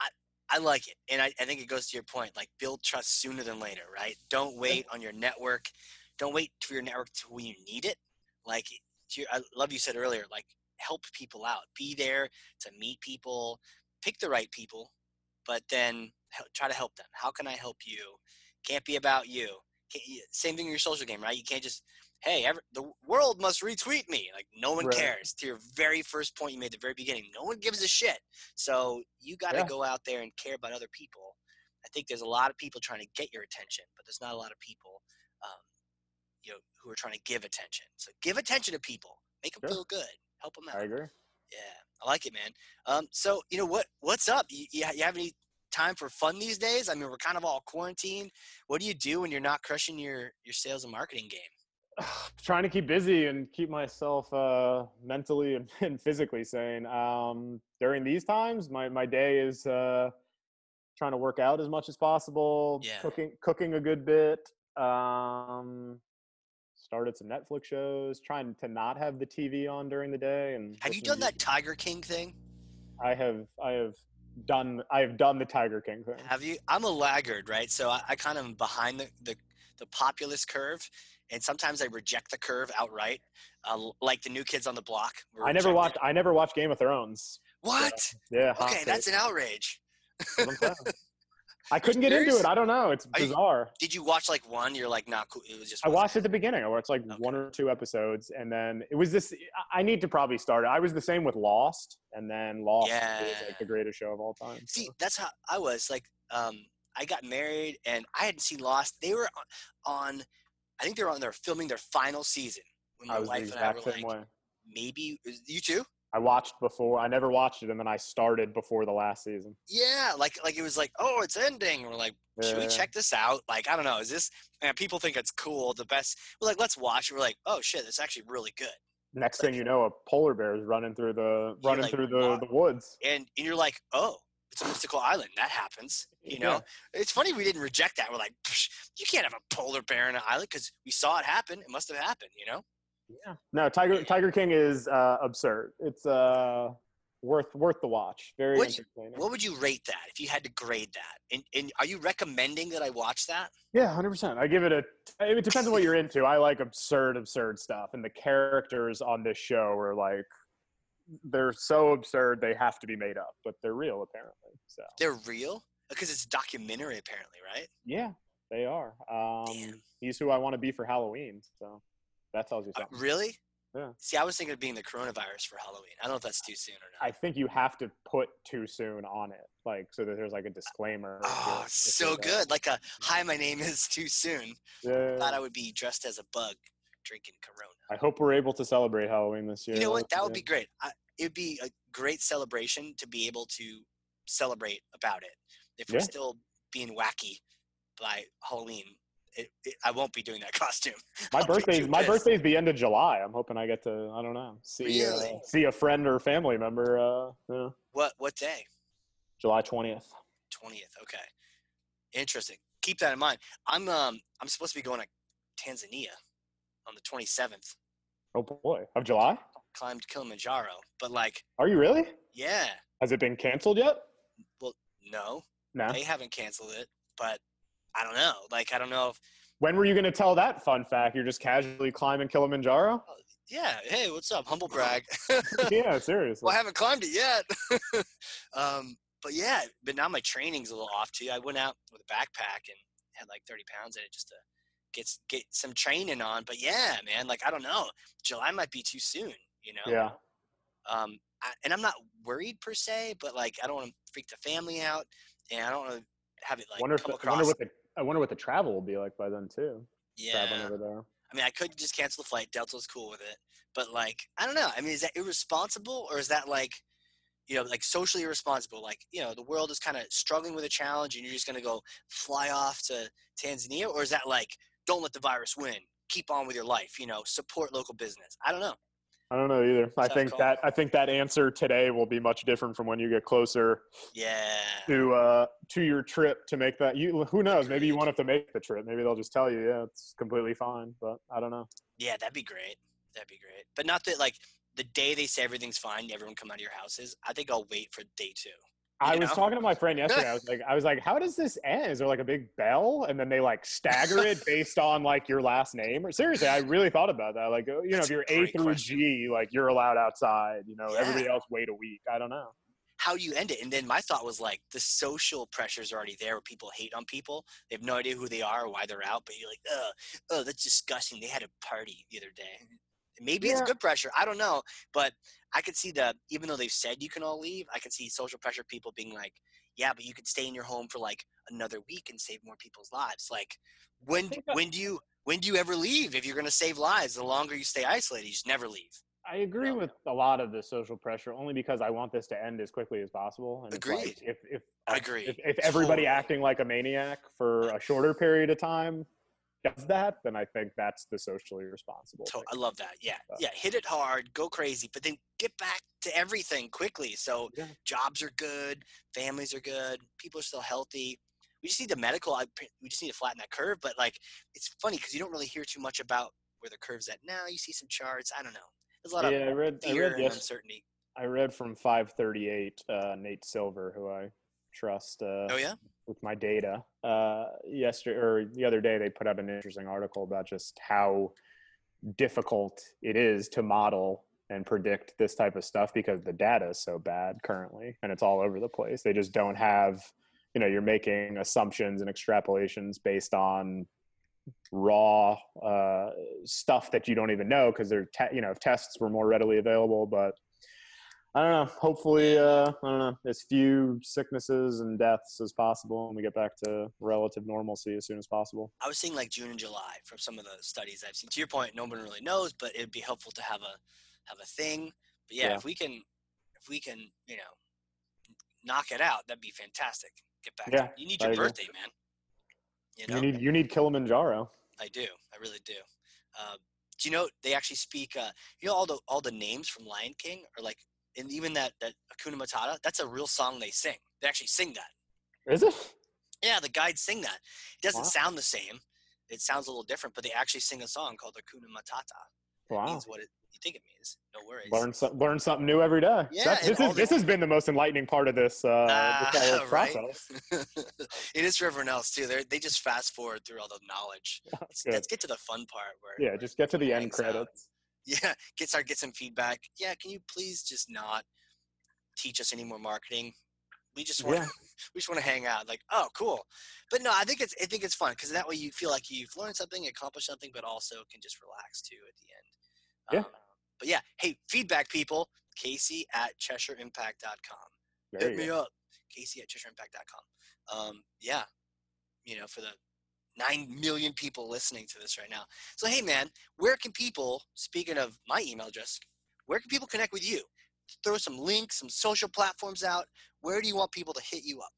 I I like it, and I, I think it goes to your point. Like build trust sooner than later, right? Don't wait on your network. Don't wait for your network to when you need it. Like I love you said earlier. Like help people out. Be there to meet people. Pick the right people, but then try to help them. How can I help you? Can't be about you- same thing in your social game, right? You can't just hey, every, the world must retweet me. Like no one Right. cares. To your very first point you made at the very beginning, no one gives a shit. So you got to Yeah. go out there and care about other people. I think there's a lot of people trying to get your attention, but there's not a lot of people, um, you know, who are trying to give attention. So give attention to people. Make them Sure. feel good. Help them out. I agree Yeah, I like it, man. Um, so you know what? What's up? You, you, you have any time for fun these days? I mean, we're kind of all quarantined. What do you do when you're not crushing your your sales and marketing game? (sighs) trying to keep busy and keep myself uh mentally and, (laughs) and physically sane um during these times my my day is uh trying to work out as much as possible Yeah. cooking cooking a good bit um started some netflix shows trying to not have the tv on during the day and Have you done that. Tiger King thing? i have i have done i have done the tiger king thing Have you? I'm a laggard, right? So I, I kind of am behind the, the the populist curve, and sometimes I reject the curve outright, uh, like the new kids on the block. i never watched i never watched game of thrones What? yeah Okay, that's an outrage. (laughs) i couldn't get into it i don't know it's Are you- bizarre Did you watch like one? You're like, not cool. It was just. I watched at the beginning. I watched like Okay. one or two episodes, and then it was this. I- need to probably start it. I was the same with Lost, and then Lost is Yeah. like the greatest show of all time. See, so. that's how I was. Like, um, I got married and I hadn't seen Lost. They were on, on I think they were on. They're filming their final season. When my was wife and I were like, way. maybe you too. I watched before. I never watched it, and then I started before the last season. Yeah, like like it was like, oh, it's ending. We're like, should we check this out? Like, I don't know. Is this? And people think it's cool, the best. We're like, let's watch. We're like, oh shit, it's actually really good. Next thing you know, a polar bear is running through the running like, through the, the woods. And and you're like, oh, it's a mystical island. That happens. You know, it's funny we didn't reject that. We're like, "Psh, you can't have a polar bear in an island because we saw it happen. It must have happened. You know. Yeah. No, Tiger Tiger King is uh, absurd. It's uh worth worth the watch. Very What'd you- What would you rate that if you had to grade that? And, and are you recommending that I watch that? Yeah, hundred percent. I give it a. It depends on what you're into. I like absurd, absurd stuff, and the characters on this show are like, they're so absurd they have to be made up, but they're real apparently. So They're real because it's a documentary, apparently, right? yeah, they are. Um, Damn. he's who I want to be for Halloween. So that tells you Uh, something. really? Yeah. See, I was thinking of being the coronavirus for Halloween. I don't know if that's too soon or not. I think you have to put too soon on it, like so that there's like a disclaimer. oh, you're- it's if so good. Like a hi, my name is too soon. Yeah. Thought I would be dressed as a bug drinking Corona. I hope we're able to celebrate Halloween this year. You know what? That would be great. I, it would be a great celebration to be able to celebrate about it. If we're Yeah. still being wacky by Halloween, it, it, I won't be doing that (laughs) costume. My birthday, my birthday's the end of July. I'm hoping I get to, I don't know, see Really? uh, see a friend or family member. Uh, yeah, What what day? July twentieth. Twentieth. Okay. Interesting. Keep that in mind. I'm um I'm supposed to be going to Tanzania on the twenty seventh. Oh boy, of July? Climbed Kilimanjaro, but like, Are you really? yeah. Has it been canceled yet? Well, no, No. they haven't canceled it, but I don't know. Like, I don't know if When were you going to tell that fun fact? You're just casually climbing Kilimanjaro? yeah. Hey, what's up? Humble brag. (laughs) yeah, seriously. well, I haven't climbed it yet. (laughs) um, but yeah, but now my training's a little off too. I went out with a backpack and had like 30 pounds in it just to get get some training on. But yeah, man, like I don't know, July might be too soon. You know. Yeah. Um, I, and I'm not worried per se, but like I don't want to freak the family out, and I don't want to have it like wonder if come I across. wonder what the I wonder what the travel will be like by then too. Yeah. Traveling over there. I mean, I could just cancel the flight. Delta's cool with it, but like, I don't know. I mean, is that irresponsible or is that like, you know, like socially irresponsible? Like, you know, the world is kind of struggling with a challenge, and you're just gonna go fly off to Tanzania, or is that like, don't let the virus win, keep on with your life, you know, support local business? I don't know. I don't know either. I think call. that I think that answer today will be much different from when you get closer Yeah. to uh to your trip to make that. You who knows? Maybe you won't have to make the trip. Maybe they'll just tell you, yeah, it's completely fine. But I don't know. Yeah, that'd be great. That'd be great. But not that like the day they say everything's fine, everyone come out of your houses. I think I'll wait for day two. I was know? talking to my friend yesterday. I was like, I was like, how does this end? Is there like a big bell, and then they like stagger it based on like your last name? Or seriously, I really thought about that. Like, you know, if you're A through question. G, like you're allowed outside. You know, Yeah. everybody else wait a week. I don't know. How do you end it? And then my thought was like the social pressures are already there where people hate on people. They have no idea who they are or why they're out, but you're like, oh, oh, that's disgusting. They had a party the other day. Maybe it's good pressure. I don't know. But I could see the even though they've said you can all leave, I could see social pressure people being like, Yeah, but you could stay in your home for like another week and save more people's lives. Like when when do you when do you ever leave if you're gonna save lives? The longer you stay isolated, you just never leave. I agree No. with a lot of the social pressure, only because I want this to end as quickly as possible. And it's like, Agreed. if if I agree. if, if everybody Totally. acting like a maniac for a (laughs) shorter period of time does that, then I think that's the socially responsible. Thing. I love that. Yeah. So- Yeah. Hit it hard, go crazy, but then get back to everything quickly. So Yeah. jobs are good, families are good, people are still healthy. We just need the medical. We just need to flatten that curve. But like, it's funny because you don't really hear too much about where the curve's at now. You see some charts. I don't know. There's a lot yeah, I of read. I fear read and yes, uncertainty. I read from 538, uh, Nate Silver, who I trust uh, Oh yeah. With my data. Uh, yesterday or the other day, they put out an interesting article about just how difficult it is to model and predict this type of stuff because the data is so bad currently and it's all over the place. They just don't have, you know, you're making assumptions and extrapolations based on raw uh, stuff that you don't even know because they're, te- you know, if tests were more readily available, but I don't know. Hopefully, uh, I don't know, as few sicknesses and deaths as possible, and we get back to relative normalcy as soon as possible. I was seeing like June and July from some of the studies I've seen. To your point, no one really knows, but it'd be helpful to have a have a thing. But yeah, Yeah. if we can, if we can, you know, knock it out, that'd be fantastic. Get back. Yeah, you need your birthday, man. You know, You need you need Kilimanjaro. I do. I really do. Uh, do you know they actually speak? Uh, you know all the all the names from Lion King are like, and even that that Hakuna Matata. That's a real song they sing. They actually sing that. Is it? Yeah, the guides sing that. It doesn't Wow. sound the same. It sounds a little different, but they actually sing a song called Hakuna Matata. It Wow. means what it, you think it means. No worries. Learn some, learn something new every day. Yeah, this is this has been the most enlightening part of this, uh, Ah, this (laughs) right? process. (laughs) it is for everyone else too. They they just fast forward through all the knowledge. (laughs) Let's, let's get to the fun part where Yeah, just get to the end credits. out. Yeah get start get some feedback. Yeah, can you please just not teach us any more marketing? We just want Yeah. (laughs) we just want to hang out. Like, oh, cool. But no, I think it's I think it's fun because that way you feel like you've learned something, accomplished something, but also can just relax too at the end. Yeah. Um, but yeah, hey, feedback people. Casey at CheshireImpact.com. There Hit me go. up. Casey at CheshireImpact.com. Um, yeah, you know, for the nine million people listening to this right now. So hey, man, where can people? Speaking of my email address, where can people connect with you? Throw some links, some social platforms out. Where do you want people to hit you up?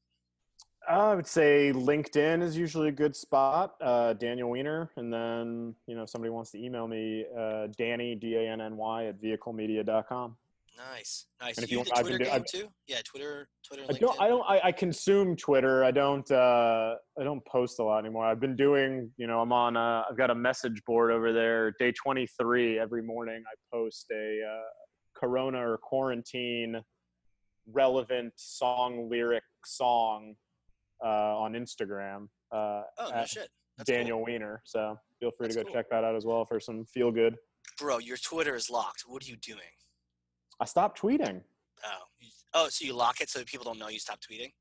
I would say LinkedIn is usually a good spot. Uh, Daniel Weiner, and then you know if somebody wants to email me, uh, Danny D A N N Y at vehiclemedia.com. Nice, nice. And if you, you want- the I've been Twitter do- game I've- too? Yeah, Twitter, Twitter, I don't. I don't. I, I consume Twitter. I don't. Uh, I don't post a lot anymore. I've been doing. You know, I'm on. Uh, I've got a message board over there. Day 23 every morning. I post a uh, Corona or quarantine relevant song lyric song uh, on Instagram. Uh, oh no shit. That's cool. Daniel Weiner. So feel free That's to go cool. check that out as well for some feel good. Bro, your Twitter is locked. What are you doing? I stopped tweeting. Oh, oh, so you lock it so people don't know you stop tweeting?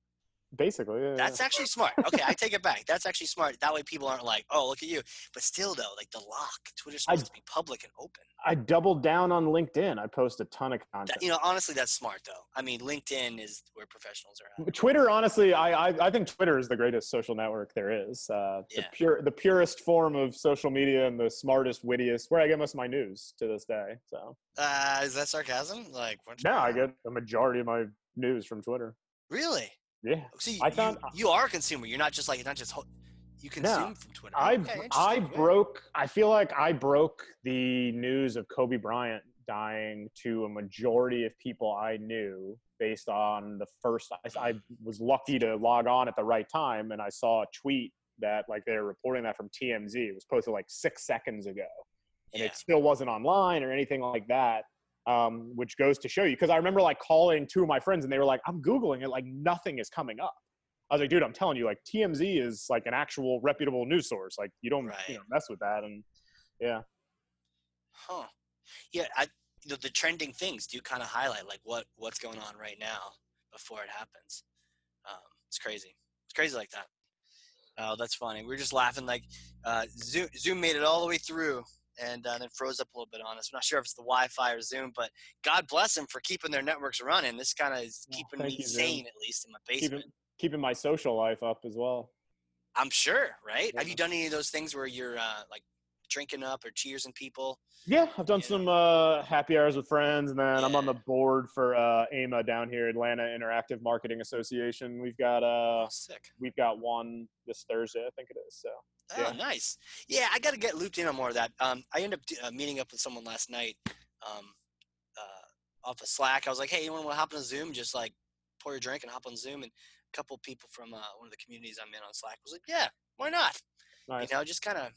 Basically, yeah. That's yeah. actually smart. Okay, I take it back. That's actually smart. That way people aren't like, oh, look at you. But still, though, like the lock, Twitter's I- supposed to be public and open. I doubled down on LinkedIn. I post a ton of content. That, you know, honestly, that's smart, though. I mean, LinkedIn is where professionals are at. Twitter, honestly, I, I I think Twitter is the greatest social network there is. Uh, Yeah. The pure, the purest form of social media and the smartest, wittiest. Where I get most of my news to this day. So Uh, is that sarcasm? Like, now I get a majority of my news from Twitter. Really? Yeah, See, I you, found- you are a consumer. You're not just like, not just, ho- you consume from Twitter. I Okay, I. Yeah. broke. I feel like I broke the news of Kobe Bryant dying to a majority of people I knew based on the first. I, I was lucky to log on at the right time, and I saw a tweet that like they were reporting that from TMZ. It was posted like six seconds ago, and Yeah. it still wasn't online or anything like that. Um, which goes to show you because I remember like calling two of my friends and they were like, "I'm googling it, like nothing is coming up." I was like, "Dude, I'm telling you, like TMZ is like an actual reputable news source. Like you don't you know mess with that." And yeah, Huh. Yeah, I the, the trending things do kind of highlight like what what's going on right now before it happens. Um, it's crazy. It's crazy like that. Oh, that's funny. We are just laughing like uh, Zoom Zoom made it all the way through and uh, then froze up a little bit on us. I'm not sure if it's the Wi-Fi or Zoom, but God bless them for keeping their networks running. This kind of is keeping thank me you, sane at least in my basement. keeping keeping my social life up as well. I'm sure, right? Have you done any of those things where you're uh, like drinking up or cheersing people? Yeah, I've done Yeah. some uh, happy hours with friends, and then I'm on the board for uh, AMA down here, Atlanta Interactive Marketing Association. We've got uh, Oh, sick. we've got one this Thursday, I think it is. So Oh, Yeah. nice. Yeah, I got to get looped in on more of that. Um, I ended up uh, meeting up with someone last night um, uh, off of Slack. I was like, hey, you want to hop on Zoom? Just like pour your drink and hop on Zoom. And a couple people from uh, one of the communities I'm in on Slack was like, yeah, why not? nice. You know, just kind of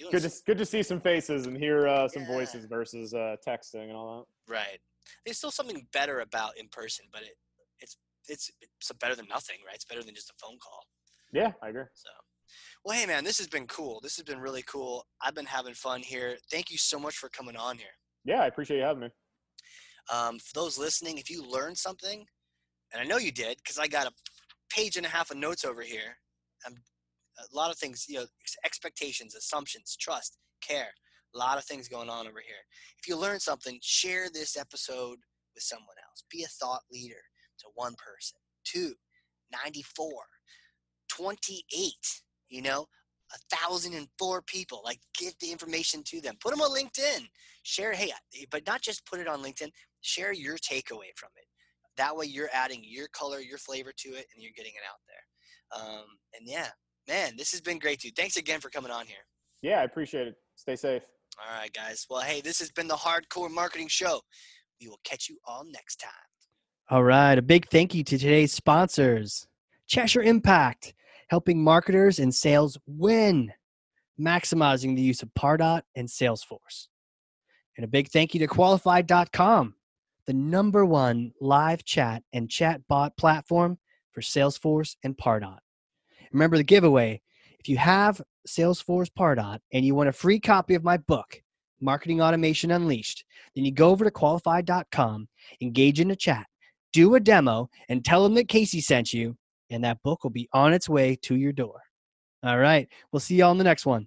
doing Good to good to see some faces and hear uh, some Yeah. voices versus uh, texting and all that right There's still something better about in person, but it it's it's it's better than nothing, right? It's better than just a phone call. Yeah, I agree. So, well, hey, man, this has been cool. This has been really cool. I've been having fun here. Thank you so much for coming on here. Yeah, I appreciate you having me. Um, for those listening, if you learned something, and I know you did, because I got a page and a half of notes over here. Um, a lot of things, you know, expectations, assumptions, trust, care. A lot of things going on over here. If you learn something, share this episode with someone else. Be a thought leader to one person, two, 94, 28, you know, a thousand and four people. Like, get the information to them. Put them on LinkedIn. Share, hey, but not just put it on LinkedIn share your takeaway from it. That way you're adding your color, your flavor to it, and you're getting it out there. Um, and yeah, man, this has been great, dude. Thanks again for coming on here. Yeah, I appreciate it. Stay safe. All right, guys. Well, hey, this has been the Hard Corps Marketing Show. We will catch you all next time. All right. A big thank you to today's sponsors Cheshire Impact, helping marketers and sales win, maximizing the use of Pardot and Salesforce. And a big thank you to Qualified.com, the number one live chat and chat bot platform for Salesforce and Pardot. Remember the giveaway. If you have Salesforce Pardot and you want a free copy of my book, Marketing Automation Unleashed, then you go over to qualified.com, engage in a chat, do a demo, and tell them that Casey sent you, and that book will be on its way to your door. All right. We'll see you all in the next one.